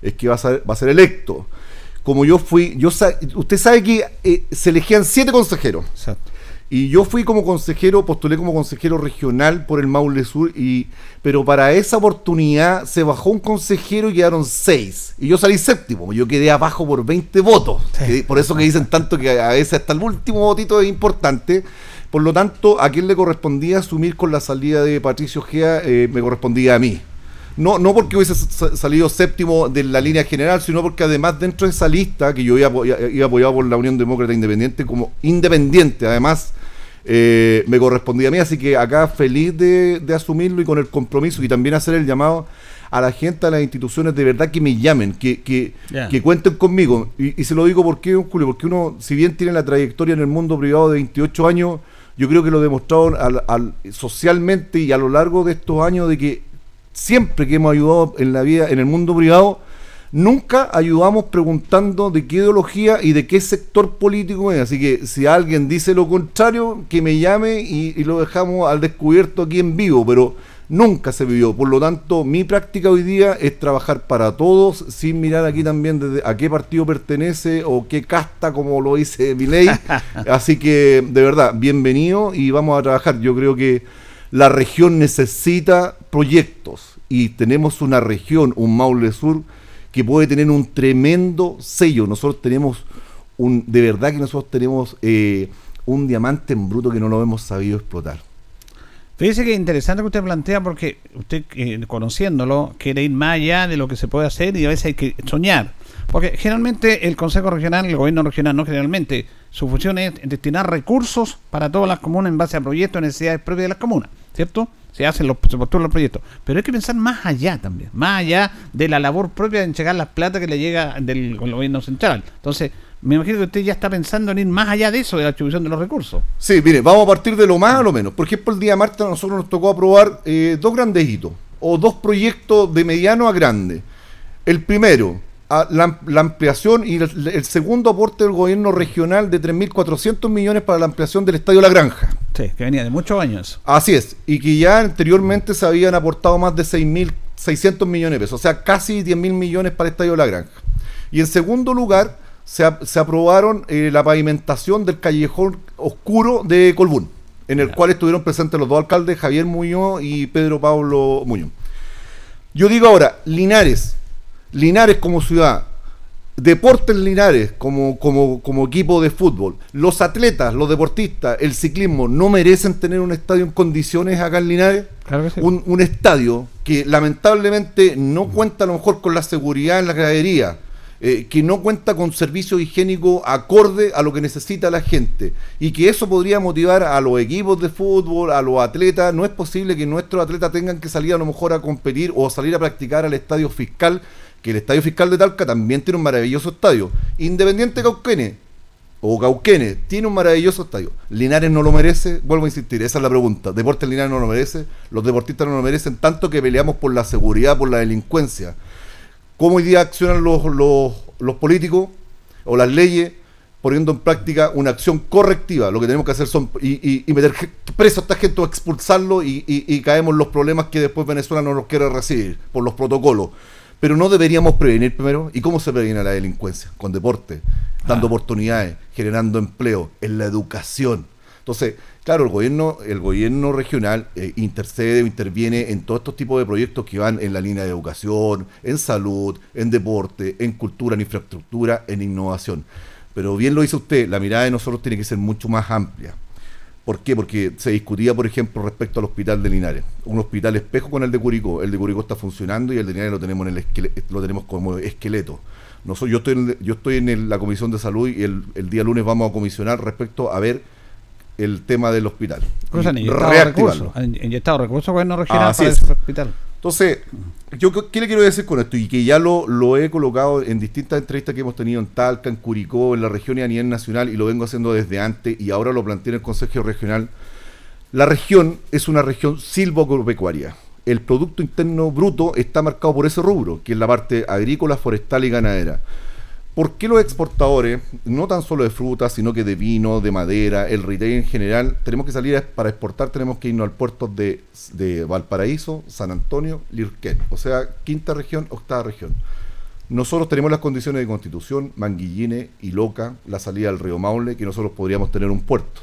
Speaker 16: es que va a ser, va a ser electo. Como yo fui, yo usted sabe que eh, se elegían siete consejeros.
Speaker 2: Exacto.
Speaker 16: Y yo fui como consejero, postulé como consejero regional por el Maule Sur, y, pero para esa oportunidad se bajó un consejero y quedaron seis. Y yo salí séptimo, yo quedé abajo por 20 votos. Que- Por eso que dicen tanto que a veces hasta el último votito es importante. Por lo tanto, a quien le correspondía asumir con la salida de Patricio Gea, eh, me correspondía a mí. No, no porque hubiese sa- salido séptimo de la línea general, sino porque además dentro de esa lista, que yo iba, iba apoyado por la Unión Demócrata Independiente como independiente, además eh, me correspondía a mí, así que acá feliz de, de asumirlo y con el compromiso y también hacer el llamado a la gente, a las instituciones de verdad que me llamen, que, que, que cuenten conmigo. Y, y se lo digo porque, Julio, porque uno, si bien tiene la trayectoria en el mundo privado de 28 años, yo creo que lo he demostrado al- al- socialmente y a lo largo de estos años de que siempre que hemos ayudado en la vida, en el mundo privado, nunca ayudamos preguntando de qué ideología y de qué sector político es. Así que si alguien dice lo contrario, que me llame y, y lo dejamos al descubierto aquí en vivo, pero nunca se vivió. Por lo tanto, mi práctica hoy día es trabajar para todos, sin mirar aquí también desde a qué partido pertenece o qué casta, como lo dice mi ley. [laughs] Así que, de verdad, bienvenido y vamos a trabajar. Yo creo que la región necesita proyectos y tenemos una región, un Maule Sur, que puede tener un tremendo sello. Nosotros tenemos un, de verdad que nosotros tenemos eh, un diamante en bruto que no lo hemos sabido explotar.
Speaker 2: Fíjese que interesante que usted plantea porque usted eh, conociéndolo quiere ir más allá de lo que se puede hacer y a veces hay que soñar. Porque generalmente el Consejo Regional, el Gobierno Regional, no generalmente, su función es destinar recursos para todas las comunas en base a proyectos necesidades propias de las comunas, ¿cierto? Se hacen los, se postulan los proyectos. Pero hay que pensar más allá también, más allá de la labor propia de entregar las plata que le llega del gobierno central. Entonces, me imagino que usted ya está pensando en ir más allá de eso, de la distribución de los recursos.
Speaker 16: Sí, mire, vamos a partir de lo más a lo menos. Por ejemplo, el día de a nosotros nos tocó aprobar eh, dos grandes hitos, o dos proyectos de mediano a grande. El primero, a la, la ampliación y el, el segundo aporte del gobierno regional de 3.400 millones para la ampliación del Estadio La Granja.
Speaker 2: Sí, que venía de muchos años.
Speaker 16: Así es, y que ya anteriormente se habían aportado más de 6.600 millones de pesos, o sea, casi 10.000 millones para el Estadio La Granja. Y en segundo lugar, se aprobaron eh, la pavimentación del callejón oscuro de Colbún, en el cual estuvieron presentes los dos alcaldes, Javier Muñoz y Pedro Pablo Muñoz. Yo digo ahora, Linares, Linares como ciudad, Deportes Linares como, como, como equipo de fútbol, los atletas, los deportistas, el ciclismo, ¿no merecen tener un estadio en condiciones acá en Linares?
Speaker 2: Claro que sí.
Speaker 16: un, un estadio que lamentablemente no cuenta a lo mejor con la seguridad en la gradería, eh, que no cuenta con servicio higiénico acorde a lo que necesita la gente y que eso podría motivar a los equipos de fútbol, a los atletas. No es posible que nuestros atletas tengan que salir a lo mejor a competir o salir a practicar al estadio fiscal, que el estadio fiscal de Talca también tiene un maravilloso estadio. Independiente Cauquene, o Cauquenes tiene un maravilloso estadio. Linares no lo merece, vuelvo a insistir, esa es la pregunta. Deportes Linares no lo merece, los deportistas no lo merecen, tanto que peleamos por la seguridad, por la delincuencia. ¿Cómo hoy día accionan los, los, los políticos o las leyes poniendo en práctica una acción correctiva? Lo que tenemos que hacer son y, y- y meter preso a esta gente o expulsarlo y, y- caemos los problemas que después Venezuela no nos quiere recibir por los protocolos. Pero no deberíamos prevenir primero. ¿Y cómo se previene la delincuencia? Con deporte, dando oportunidades, generando empleo, en la educación. Entonces, claro, el gobierno, el gobierno regional eh, intercede o interviene en todos estos tipos de proyectos que van en la línea de educación, en salud, en deporte, en cultura, en infraestructura, en innovación. Pero bien lo dice usted, la mirada de nosotros tiene que ser mucho más amplia. ¿Por qué? Porque se discutía, por ejemplo, respecto al hospital de Linares. Un hospital espejo con el de Curicó. El de Curicó está funcionando y el de Linares lo tenemos, en el lo tenemos como esqueleto. Nosotros, yo estoy en, yo estoy en el- la comisión de salud y el, el día lunes vamos a comisionar respecto a ver el tema del hospital.
Speaker 2: Pues han inyectado recursos, han inyectado recursos gobierno regional
Speaker 16: Así
Speaker 2: para
Speaker 16: es.
Speaker 2: ese hospital.
Speaker 16: Entonces, yo qué le quiero decir con esto y que ya lo, lo he colocado en distintas entrevistas que hemos tenido en Talca, en Curicó, en la región y a nivel nacional y lo vengo haciendo desde antes y ahora lo planteé en el Consejo Regional. La región es una región silvoagropecuaria el Producto Interno Bruto está marcado por ese rubro, que es la parte agrícola, forestal y ganadera. ¿Por qué los exportadores, no tan solo de frutas, sino que de vino, de madera, el retail en general, tenemos que salir para exportar, tenemos que irnos al puerto de, Valparaíso, San Antonio, Lirquén, o sea, quinta región, octava región. Nosotros tenemos las condiciones de constitución, Manguilline y Loca, la salida al río Maule, que nosotros podríamos tener un puerto.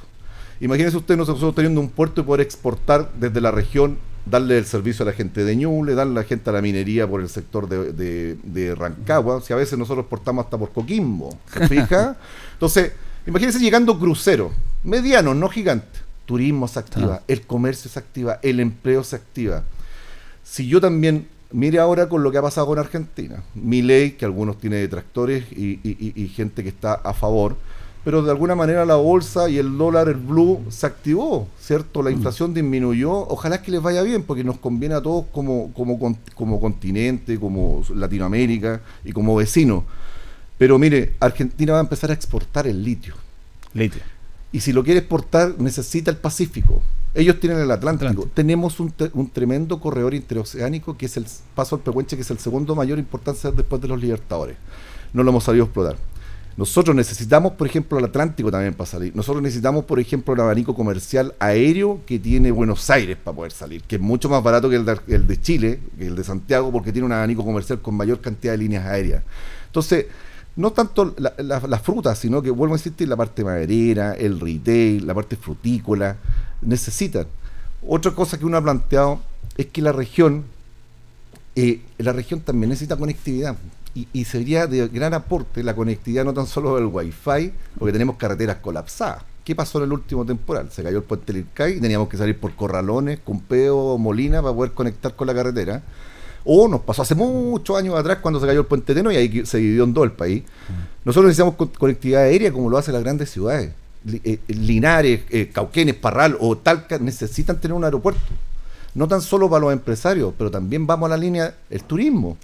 Speaker 16: Imagínense usted nosotros teniendo un puerto y poder exportar desde la región, darle el servicio a la gente de Ñuble, darle a la gente a la minería por el sector de, de- de Rancagua, si a veces nosotros exportamos hasta por Coquimbo, ¿se [laughs] fija? Entonces, imagínense llegando cruceros, medianos, no gigantes. Turismo se activa, el comercio se activa, el empleo se activa. Si yo también, mire ahora con lo que ha pasado con Argentina, mi ley, que algunos tiene detractores y, y- y- y gente que está a favor, pero de alguna manera la bolsa y el dólar, el blue, se activó, ¿cierto? La inflación disminuyó, ojalá que les vaya bien, porque nos conviene a todos como, como, como continente, como Latinoamérica y como vecino. Pero mire, Argentina va a empezar a exportar el litio.
Speaker 2: Litio.
Speaker 16: Y si lo quiere exportar, necesita el Pacífico. Ellos tienen el Atlántico. Tenemos un, te- un tremendo corredor interoceánico que es el paso al Pehuenche, que es el segundo mayor importancia después de los Libertadores. No lo hemos sabido explotar. Nosotros necesitamos, por ejemplo, el Atlántico también para salir. Nosotros necesitamos, por ejemplo, el abanico comercial aéreo que tiene Buenos Aires para poder salir, que es mucho más barato que el de, Chile, que el de Santiago, porque tiene un abanico comercial con mayor cantidad de líneas aéreas. Entonces, no tanto la, la- las frutas, sino que vuelvo a insistir, la parte maderera, el retail, la parte frutícola, necesitan. Otra cosa que uno ha planteado es que la región, eh, la región también necesita conectividad. Y, sería de gran aporte la conectividad no tan solo del wifi, porque tenemos carreteras colapsadas. ¿Qué pasó en el último temporal? Se cayó el puente Lircay y teníamos que salir por Corralones, Cumpeo, Molina para poder conectar con la carretera. O nos pasó hace muchos años atrás cuando se cayó el puente Teno y ahí se dividió en dos el país. Nosotros necesitamos co- conectividad aérea como lo hacen las grandes ciudades. Li- eh, Linares, eh, Cauquenes, Parral o Talca necesitan tener un aeropuerto. No tan solo para los empresarios, pero también vamos a la línea el turismo.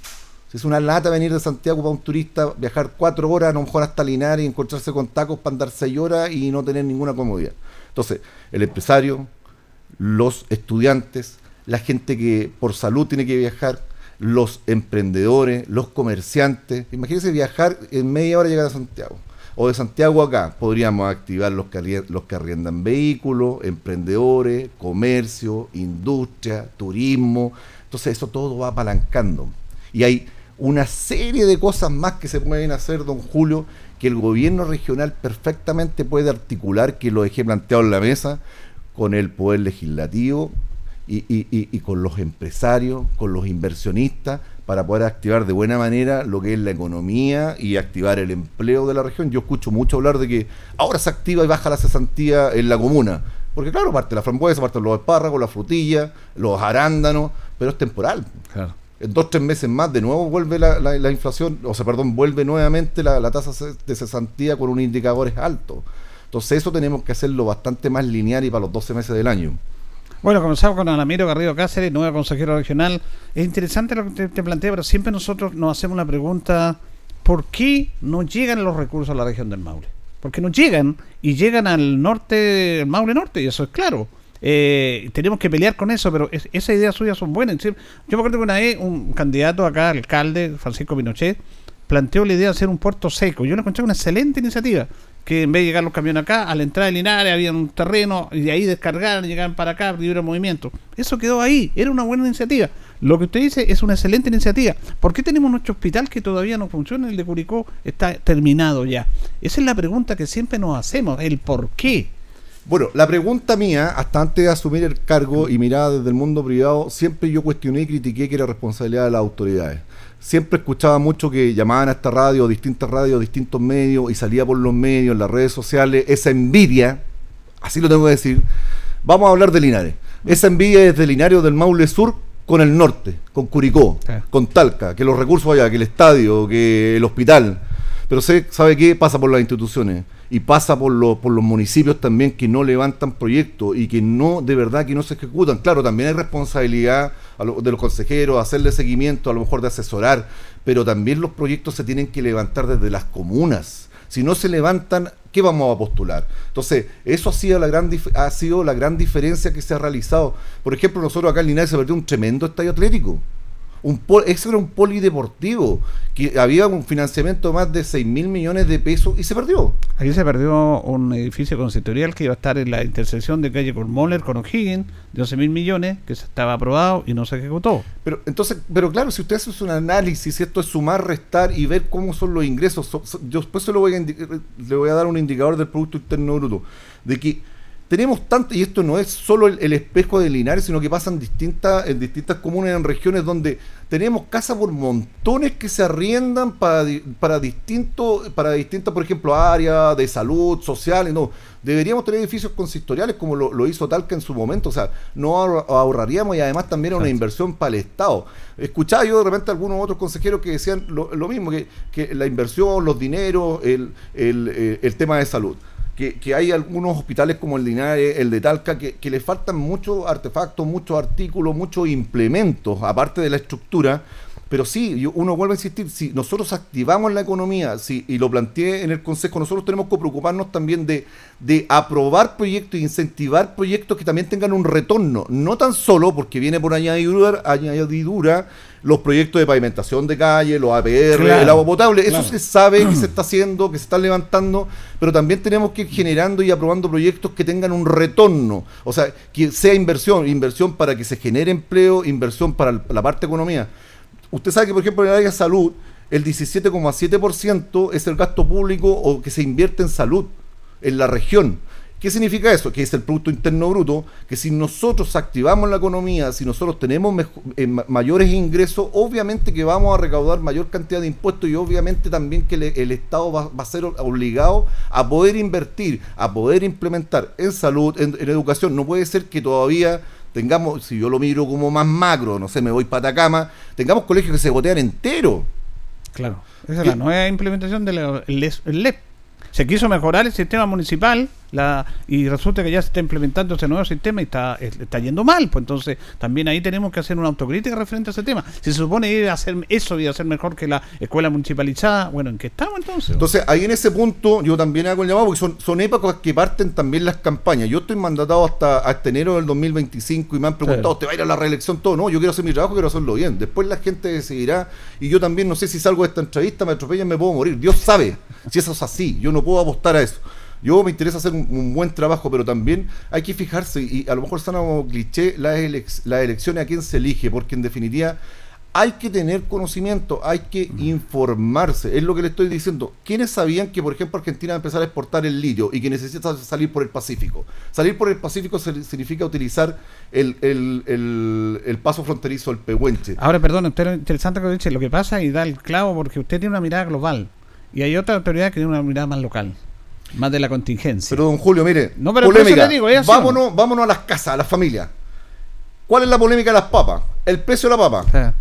Speaker 16: Es una lata venir de Santiago para un turista, viajar cuatro horas, a lo mejor hasta Linares y encontrarse con tacos para andar seis horas y no tener ninguna comodidad. Entonces, el empresario, los estudiantes, la gente que por salud tiene que viajar, los emprendedores, los comerciantes. Imagínense viajar en media hora llegar a Santiago. O de Santiago acá podríamos activar los que, los que arriendan vehículos, emprendedores, comercio, industria, turismo. Entonces eso todo va apalancando. Y hay una serie de cosas más que se pueden hacer, don Julio, que el gobierno regional perfectamente puede articular, que lo dejé planteado en la mesa, con el poder legislativo y, y- y- con los empresarios, con los inversionistas, para poder activar de buena manera lo que es la economía y activar el empleo de la región. Yo escucho mucho hablar de que ahora se activa y baja la cesantía en la comuna. Porque claro, parte la frambuesa, parte los espárragos, la frutilla, los arándanos, pero es temporal. En dos, tres meses más, de nuevo vuelve la, la- la inflación, o sea, perdón, vuelve nuevamente la, la tasa de cesantía con unos indicadores altos. Entonces eso tenemos que hacerlo bastante más lineal y para los 12 meses del año.
Speaker 2: Bueno, comenzamos con Alamiro Garrido Cáceres, nuevo consejero regional. Es interesante lo que te, te plantea, pero siempre nosotros nos hacemos una pregunta, ¿por qué no llegan los recursos a la región del Maule? Porque no llegan y llegan al norte, al Maule Norte, y eso es claro. Eh, tenemos que pelear con eso, pero es- esas ideas suyas son buenas. Yo me acuerdo que una vez un candidato acá, alcalde, Francisco Pinochet, planteó la idea de hacer un puerto seco. Yo le encontré una excelente iniciativa. Que en vez de llegar los camiones acá, a la entrada de Linares había un terreno y de ahí descargaran, llegaban para acá, libre movimiento. Eso quedó ahí, era una buena iniciativa. Lo que usted dice es una excelente iniciativa. ¿Por qué tenemos nuestro hospital que todavía no funciona? El de Curicó está terminado ya. Esa es la pregunta que siempre nos hacemos, el por qué.
Speaker 16: Bueno, la pregunta mía, hasta antes de asumir el cargo y mirar desde el mundo privado, siempre yo cuestioné y critiqué que era responsabilidad de las autoridades. Siempre escuchaba mucho que llamaban a esta radio, distintas radios, distintos medios, y salía por los medios, las redes sociales, esa envidia, así lo tengo que decir. Vamos a hablar de Linares. Esa envidia es de Linares del Maule Sur con el norte, con Curicó, con Talca, que los recursos allá, que el estadio, que el hospital. Pero sé, ¿sabe qué? Pasa por las instituciones y pasa por los, por los municipios también que no levantan proyectos y que no, de verdad, que no se ejecutan. Claro, también hay responsabilidad de los consejeros, hacerle seguimiento, a lo mejor de asesorar, pero también los proyectos se tienen que levantar desde las comunas. Si no se levantan ¿qué vamos a postular? Entonces, eso ha sido la gran ha sido la gran diferencia que se ha realizado. Por ejemplo, nosotros acá en Linares se perdió un tremendo estadio atlético. Un pol- ese era un polideportivo que había un financiamiento de más de 6 mil millones de pesos y se perdió.
Speaker 2: Aquí se perdió un edificio consistorial que iba a estar en la intersección de calle Colmoller con O'Higgins de 11 mil millones que se estaba aprobado y no se ejecutó.
Speaker 16: Pero entonces, pero claro, si usted hace un análisis, esto es sumar, restar y ver cómo son los ingresos, so- so- yo después se lo voy a le voy a dar un indicador del Producto Interno Bruto, de que tenemos tanto, y esto no es solo el, el espejo de Linares, sino que pasan distintas, en distintas comunas, en regiones donde tenemos casas por montones que se arriendan para, para distintos, para distintas, por ejemplo, áreas de salud, sociales, no. Deberíamos tener edificios consistoriales como lo, lo hizo Talca en su momento, o sea, no ahor- ahorraríamos y además también era una inversión para el Estado. Escuchaba yo de repente algunos otros consejeros que decían lo, lo mismo, que, que la inversión, los dineros, el, el, eh, el tema de salud. Que, hay algunos hospitales como el de el de Talca, que, que le faltan muchos artefactos, muchos artículos, muchos implementos, aparte de la estructura. Pero sí, uno vuelve a insistir, si nosotros activamos la economía, si, y lo planteé en el Consejo, nosotros tenemos que preocuparnos también de, de aprobar proyectos e incentivar proyectos que también tengan un retorno, no tan solo porque viene por añadidura, añadidura los proyectos de pavimentación de calle, los APR,
Speaker 2: Claro,
Speaker 16: el agua potable, eso se sabe que se [clears throat] está haciendo, que se está levantando, pero también tenemos que ir generando y aprobando proyectos que tengan un retorno, o sea, que sea inversión, inversión para que se genere empleo, inversión para la parte economía. Usted sabe que, por ejemplo, en el área de salud, el 17,7% es el gasto público o que se invierte en salud en la región. ¿Qué significa eso? Que es el Producto Interno Bruto, que si nosotros activamos la economía, si nosotros tenemos eh, ma- mayores ingresos, obviamente que vamos a recaudar mayor cantidad de impuestos y obviamente también que el Estado va, a ser obligado a poder invertir, a poder implementar en salud, en educación. No puede ser que todavía tengamos, si yo lo miro como más macro, no sé, me voy para Atacama, tengamos colegios que se gotean entero.
Speaker 2: Claro. Esa es la nueva implementación del LEP. E Se quiso mejorar el sistema municipal la, y resulta que ya se está implementando ese nuevo sistema y está, es- está yendo mal. Pues entonces también ahí tenemos que hacer una autocrítica referente a ese tema. Si se supone iba a hacer eso a ser mejor que la escuela municipalizada, bueno, ¿en qué estamos entonces?
Speaker 16: Entonces, ahí en ese punto yo también hago el llamado, porque son, son épocas que parten también las campañas. Yo estoy mandatado hasta, hasta enero del 2025 y me han preguntado,
Speaker 2: Sí.
Speaker 16: ¿te va a ir a la reelección todo? No, yo quiero hacer mi trabajo, quiero hacerlo bien. Después la gente decidirá. Y yo también no sé si salgo de esta entrevista, me atropellan, me puedo morir. Dios sabe si eso es así. Yo no puedo apostar a eso. Yo me interesa hacer un, un buen trabajo, pero también hay que fijarse, y a lo mejor suena como cliché, las, las elecciones a quién se elige, porque en definitiva hay que tener conocimiento, hay que informarse. Es lo que le estoy diciendo. ¿Quiénes sabían que, por ejemplo, Argentina va a empezar a exportar el litio y que necesita salir por el Pacífico? Salir por el Pacífico significa utilizar el, el- el- el paso fronterizo, el Pehuenche.
Speaker 2: Ahora, perdón, usted es interesante que lo dice, lo que pasa y da el clavo porque usted tiene una mirada global y hay otra autoridad que tiene una mirada más local, más de la contingencia.
Speaker 16: Pero don Julio, mire,
Speaker 2: No, pero
Speaker 16: polémica.
Speaker 2: digo, ¿es así
Speaker 16: vámonos, vámonos a las casas, a las familias. ¿Cuál es la polémica de las papas? El precio de la papa.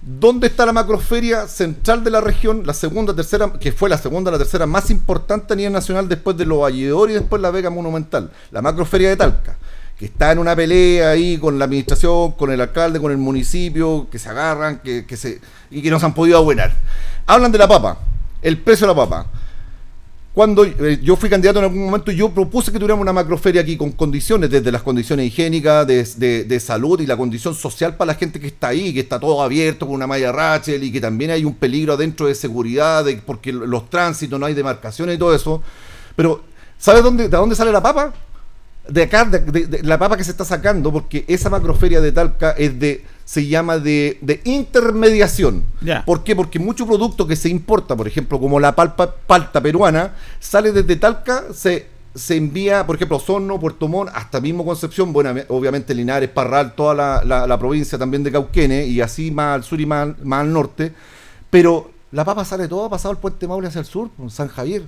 Speaker 16: ¿Dónde está la macroferia central de la región? La segunda, tercera, que fue la segunda, la tercera más importante a nivel nacional después de los Valledor y después la Vega Monumental. La macroferia de Talca, que está en una pelea ahí con la administración, con el alcalde, con el municipio, que se agarran, que, que se, y que no se han podido abuenar. Hablan de la papa, el precio de la papa. Cuando eh, yo fui candidato en algún momento, yo propuse que tuviéramos una macroferia aquí con condiciones, desde las condiciones higiénicas, de, de- salud y la condición social para la gente que está ahí, que está todo abierto con una malla Rachel y que también hay un peligro adentro de seguridad, de, porque los tránsitos, no hay demarcaciones y todo eso. Pero, ¿sabes dónde, de dónde sale la papa? de acá, de la papa que se está sacando, porque esa macroferia de Talca es de, se llama de, de intermediación. ¿Por qué? Porque mucho producto que se importa, por ejemplo, como la palpa, palta peruana, sale desde Talca, se, se envía, por ejemplo, Osorno, Puerto Montt, hasta mismo Concepción, bueno, obviamente Linares, Parral, toda la, la- la provincia también de Cauquenes, y así más al sur y más, al- más al norte. Pero la papa sale toda pasado el puente Maule hacia el sur, en San Javier.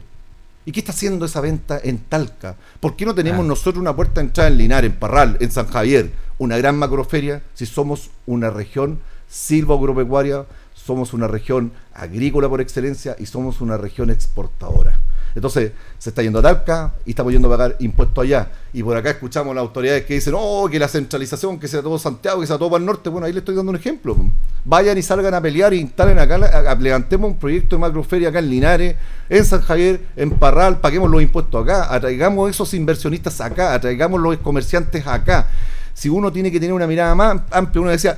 Speaker 16: ¿Y qué está haciendo esa venta en Talca? ¿Por qué no tenemos nosotros una puerta de entrada en Linares, en Parral, en San Javier, una gran macroferia, si somos una región silvoagropecuaria, somos una región agrícola por excelencia y somos una región exportadora? Entonces, se está yendo a Talca y estamos yendo a pagar impuestos allá. Y por acá escuchamos a las autoridades que dicen, oh, que la centralización, que sea todo Santiago, que sea todo para el norte. Bueno, ahí le estoy dando un ejemplo. Vayan y salgan a pelear e instalen acá, levantemos un proyecto de macroferia acá en Linares, en San Javier, en Parral, paguemos los impuestos acá, atraigamos esos inversionistas acá, atraigamos los comerciantes acá. Si uno tiene que tener una mirada más amplia, uno decía,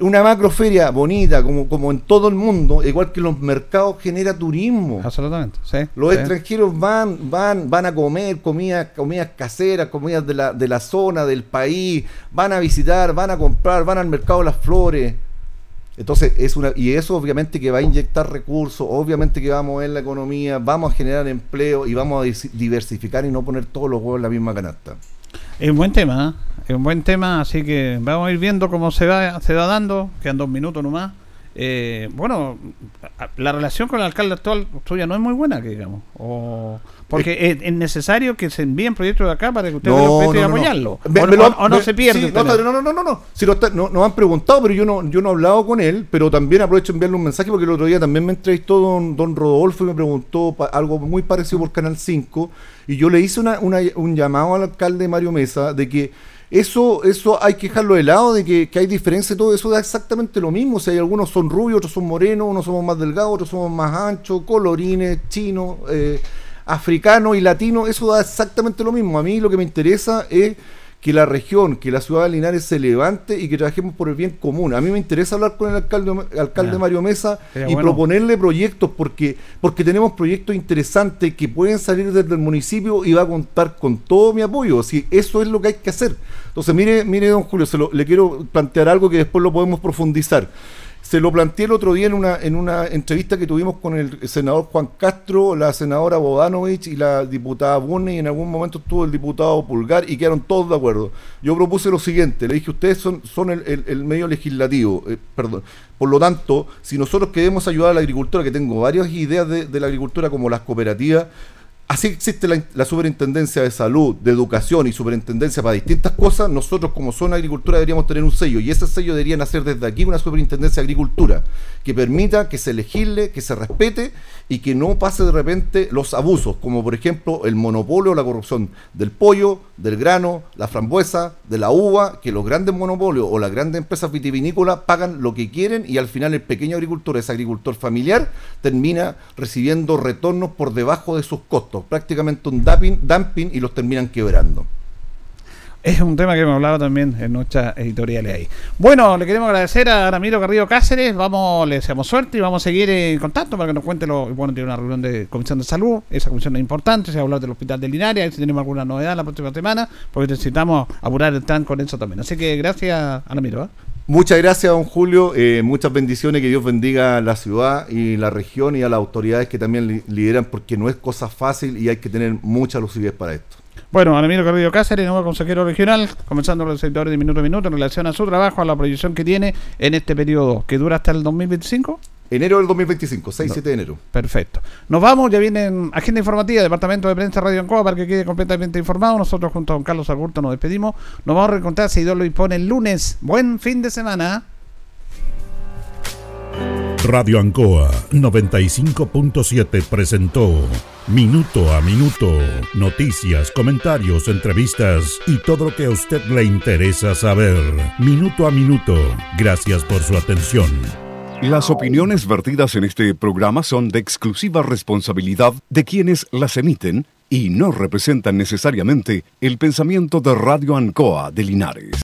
Speaker 16: una macroferia bonita, como, como en todo el mundo, igual que los mercados, genera turismo.
Speaker 2: Absolutamente, sí.
Speaker 16: Los extranjeros van, van, van a comer comidas, comidas caseras, comidas de la, de la zona, del país, van a visitar, van a comprar, van al mercado de las flores. Entonces, es una, y eso obviamente que va a inyectar recursos, obviamente que va a mover la economía, vamos a generar empleo y vamos a diversificar y no poner todos los huevos en la misma canasta.
Speaker 2: Es un buen tema, ¿eh? es un buen tema, así que vamos a ir viendo cómo se va, se va dando, quedan dos minutos nomás. Eh, bueno, la relación con el alcalde actual tuya no es muy buena, que digamos. O, porque es, necesario que se envíen proyectos de acá para que ustedes no, no, apoyarlo. o, no, se pierde.
Speaker 16: no, no, no, no, no. Si lo no, nos han preguntado, pero yo no, yo no he hablado con él. Pero también aprovecho de enviarle un mensaje porque el otro día también me entrevistó don, don Rodolfo y me preguntó algo muy parecido por Canal 5. Y yo le hice una, un llamado al alcalde Mario Mesa de que eso, eso hay que dejarlo de lado, de que, hay diferencia, todo eso da exactamente lo mismo. Si hay algunos son rubios, otros son morenos, unos somos más delgados, otros somos más anchos, colorines, chinos, eh, africanos y latinos, eso da exactamente lo mismo. A mí lo que me interesa es que la región, que la ciudad de Linares se levante y que trabajemos por el bien común. A mí me interesa hablar con el alcalde, alcalde Mario Mesa y proponerle proyectos porque, porque tenemos proyectos interesantes que pueden salir desde el municipio y va a contar con todo mi apoyo. Así, eso es lo que hay que hacer. Entonces, mire, mire, don Julio, se le quiero plantear algo que después lo podemos profundizar. Se lo planteé el otro día en una, en una entrevista que tuvimos con el senador Juan Castro, la senadora Bodanovich y la diputada Bunny, y en algún momento estuvo el diputado Pulgar y quedaron todos de acuerdo. Yo propuse lo siguiente, le dije, ustedes son, son el, medio legislativo, eh, perdón. Por lo tanto, si nosotros queremos ayudar a la agricultura, que tengo varias ideas de, de la agricultura como las cooperativas, Así existe la, superintendencia de salud, de educación y superintendencia para distintas cosas. Nosotros, como zona de agricultura, deberíamos tener un sello y ese sello debería nacer desde aquí una superintendencia de agricultura que permita que se legisle, que se respete y que no pase de repente los abusos, como por ejemplo el monopolio o la corrupción del pollo, del grano, la frambuesa, de la uva, que los grandes monopolios o las grandes empresas vitivinícolas pagan lo que quieren y al final el pequeño agricultor, ese agricultor familiar, termina recibiendo retornos por debajo de sus costos, prácticamente un dumping, dumping y los terminan quebrando.
Speaker 2: Es un tema que hemos hablado también en nuestras editoriales ahí. Bueno, le queremos agradecer a Ramiro Garrido Cáceres. Vamos, le deseamos suerte y vamos a seguir en contacto para que nos cuente lo. Bueno, tiene una reunión de comisión de salud. Esa comisión es importante. Se va a hablar del hospital de Linares. Si tenemos alguna novedad la próxima semana, porque necesitamos apurar el tan con eso también. Así que gracias a Ramiro. ¿eh?
Speaker 16: Muchas gracias, don Julio. Eh, muchas bendiciones. Que Dios bendiga a la ciudad y la región y a las autoridades que también lideran, porque no es cosa fácil y hay que tener mucha lucidez para esto.
Speaker 2: Bueno, Aramiro Carrillo Cáceres, nuevo consejero regional, comenzando los sectores de minuto a minuto en relación a su trabajo, a la proyección que tiene en este periodo, que dura hasta el 2025.
Speaker 16: Enero del 2025, 6-7 de enero.
Speaker 2: Perfecto. Nos vamos, ya viene agenda informativa, Departamento de Prensa Radio Ancoa, para que quede completamente informado. Nosotros junto a don Carlos Agurto nos despedimos. Nos vamos a reencontrar, si Dios lo dispone, el lunes. Buen fin de semana.
Speaker 1: Radio Ancoa 95.7 presentó Minuto a Minuto, noticias, comentarios, entrevistas y todo lo que a usted le interesa saber. Minuto a Minuto, gracias por su atención.
Speaker 17: Las opiniones vertidas en este programa son de exclusiva responsabilidad de quienes las emiten y no representan necesariamente el pensamiento de Radio Ancoa de Linares.